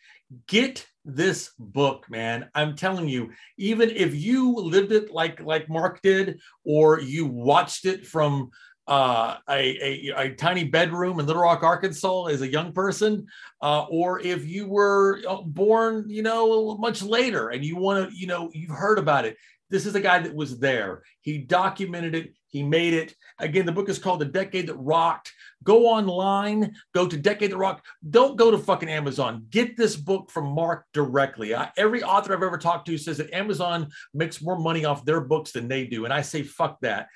Get this book, man. I'm telling you, even if you lived it like like Mark did, or you watched it from uh, a, a, a, tiny bedroom in Little Rock, Arkansas as a young person, uh, or if you were uh, born, you know, much later and you want to, you know, you've heard about it. This is a guy that was there. He documented it. He made it. Again, the book is called The Decade That Rocked. Go online, go to Decade That Rocked. Don't go to fucking Amazon. Get this book from Mark directly. I, every author I've ever talked to says that Amazon makes more money off their books than they do. And I say, fuck that.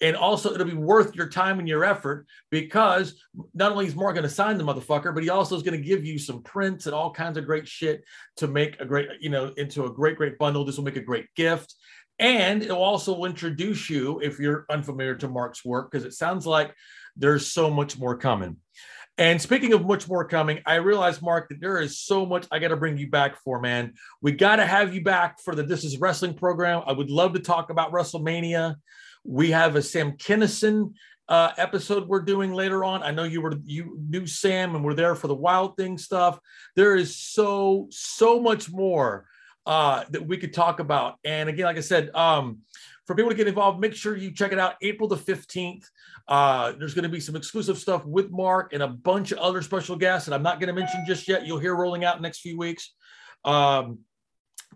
And also, it'll be worth your time and your effort because not only is Mark going to sign the motherfucker, but he also is going to give you some prints and all kinds of great shit to make a great, you know, into a great, great bundle. This will make a great gift. And it'll also introduce you, if you're unfamiliar to Mark's work, because it sounds like there's so much more coming. And speaking of much more coming, I realize, Mark, that there is so much I got to bring you back for, man. We got to have you back for the This Is Wrestling program. I would love to talk about WrestleMania. We have a Sam Kinison uh, episode we're doing later on. I know you were you knew Sam and we're there for the Wild Thing stuff. There is so so much more uh, that we could talk about. And again, like I said, um, for people to get involved, make sure you check it out April the 15th. Uh, there's going to be some exclusive stuff with Mark and a bunch of other special guests that I'm not going to mention just yet. You'll hear rolling out the next few weeks. Um,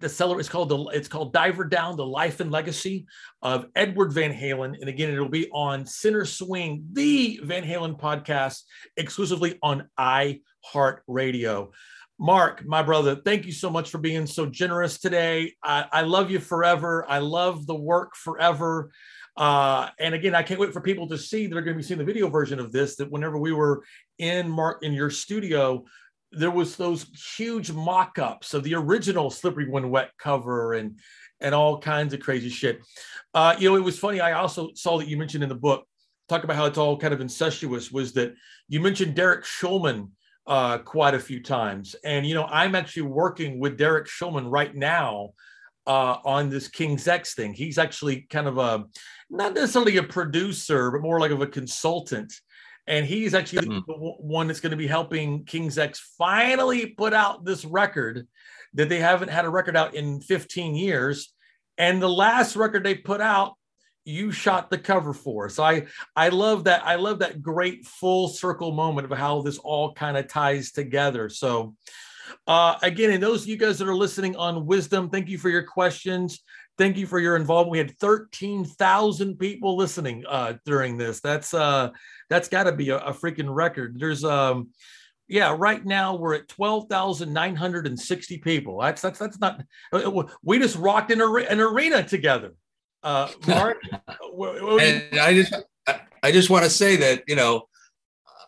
the seller is called the it's called Diver Down: The Life and Legacy of Edward Van Halen, and again, it'll be on Center Swing, the Van Halen podcast, exclusively on iHeartRadio. Mark, my brother, thank you so much for being so generous today. I, I love you forever. I love the work forever. Uh, and again, I can't wait for people to see that are going to be seeing the video version of this. That whenever we were in Mark in your studio, there was those huge mock-ups of the original Slippery When Wet cover and and all kinds of crazy shit. Uh, you know, it was funny. I also saw that you mentioned in the book, talk about how it's all kind of incestuous. Was that you mentioned Derek Shulman uh, quite a few times. And, you know, I'm actually working with Derek Shulman right now uh, on this King's X thing. He's actually kind of a, not necessarily a producer, but more like of a consultant. And he's actually mm-hmm. the one that's going to be helping King's X finally put out this record that they haven't had a record out in 15 years. And the last record they put out you shot the cover for. So I I love that I love that great full circle moment of how this all kind of ties together. So uh, again, and those of you guys that are listening on Wisdom, thank you for your questions. Thank you for your involvement. We had 13,000 people listening uh, during this. That's uh, that's got to be a, a, freaking record. There's um, Yeah, right now we're at twelve thousand nine hundred and sixty people. That's that's that's not. Uh, we just rocked an, an arena together. Uh, Mark, and I just I just want to say that you know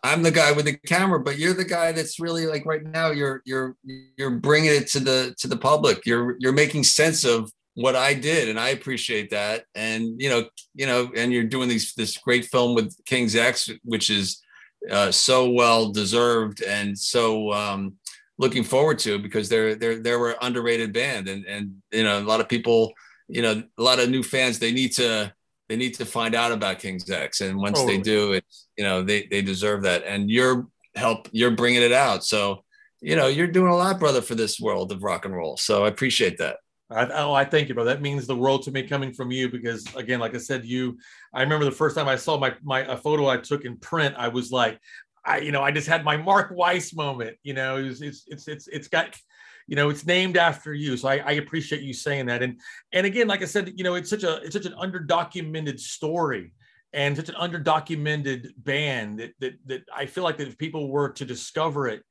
I'm the guy with the camera, but you're the guy that's really like right now. You're you're you're bringing it to the to the public. You're you're making sense of what I did, and I appreciate that. And you know you know, and you're doing these this great film with King's X, which is uh, so well deserved and so um, looking forward to because they're they're they were underrated band, and and you know a lot of people, you know, a lot of new fans. They need to they need to find out about King's X, and once totally. they do, it's you know they they deserve that, and you're help you're bringing it out. So you know you're doing a lot, brother, for this world of rock and roll. So I appreciate that. I, oh, I thank you, bro. That means the world to me coming from you because, again, like I said, you. I remember the first time I saw my my a photo I took in print. I was like, I you know I just had my Mark Weiss moment. You know, it was, it's it's it's it's got you know it's named after you. So I, I, appreciate you saying that. And and again like i said you know it's such a it's such an underdocumented story and such an underdocumented band that that, that i feel like that if people were to discover it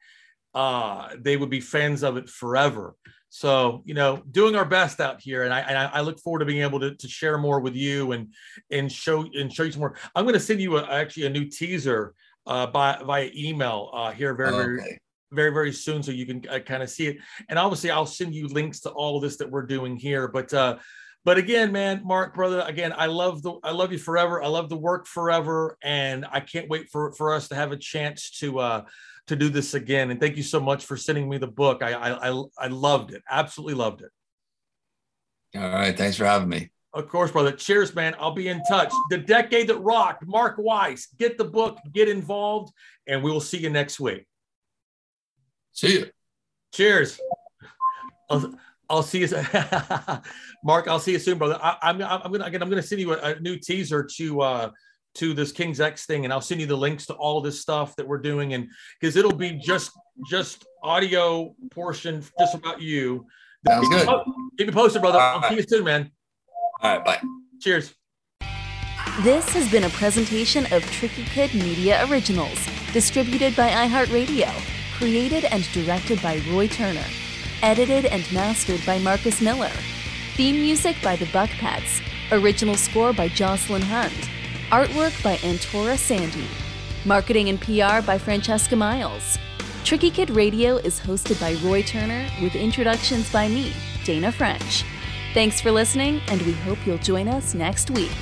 uh they would be fans of it forever. So you know doing our best out here. And i and i look forward to being able to, to share more with you and and show and show you some more. I'm going to send you a, actually a new teaser uh by via email uh here very okay. Very very soon so you can uh, kind of see it and obviously i'll send you links to all of this that we're doing here but uh but again man mark brother again i love the i love you forever i love the work forever and i can't wait for for us to have a chance to uh to do this again and thank you so much for sending me the book i i i, I loved it absolutely loved it all right thanks for having me of course, brother. Cheers, man. I'll be in touch. The Decade That Rocked, Mark Weiss. Get the book, get involved, and we will see you next week. See you. Cheers. I'll, I'll see you, Mark. I'll see you soon, brother. I, am I'm, I'm gonna again. I'm gonna send you a, a, new teaser to uh to this King's X thing, and I'll send you the links to all this stuff that we're doing, and because it'll be just just audio portion just about you. Sounds good. Keep me posted, brother. All I'll right. see you soon, man. All right, bye. Cheers. This has been a presentation of Tricky Kid Media Originals, distributed by iHeartRadio. Created and directed by Roy Turner. Edited and mastered by Marcus Miller. Theme music by the Buckpats. Original score by Jocelyn Hunt. Artwork by Antora Sandy. Marketing and PR by Francesca Miles. Tricky Kid Radio is hosted by Roy Turner with introductions by me, Dana French. Thanks for listening, and we hope you'll join us next week.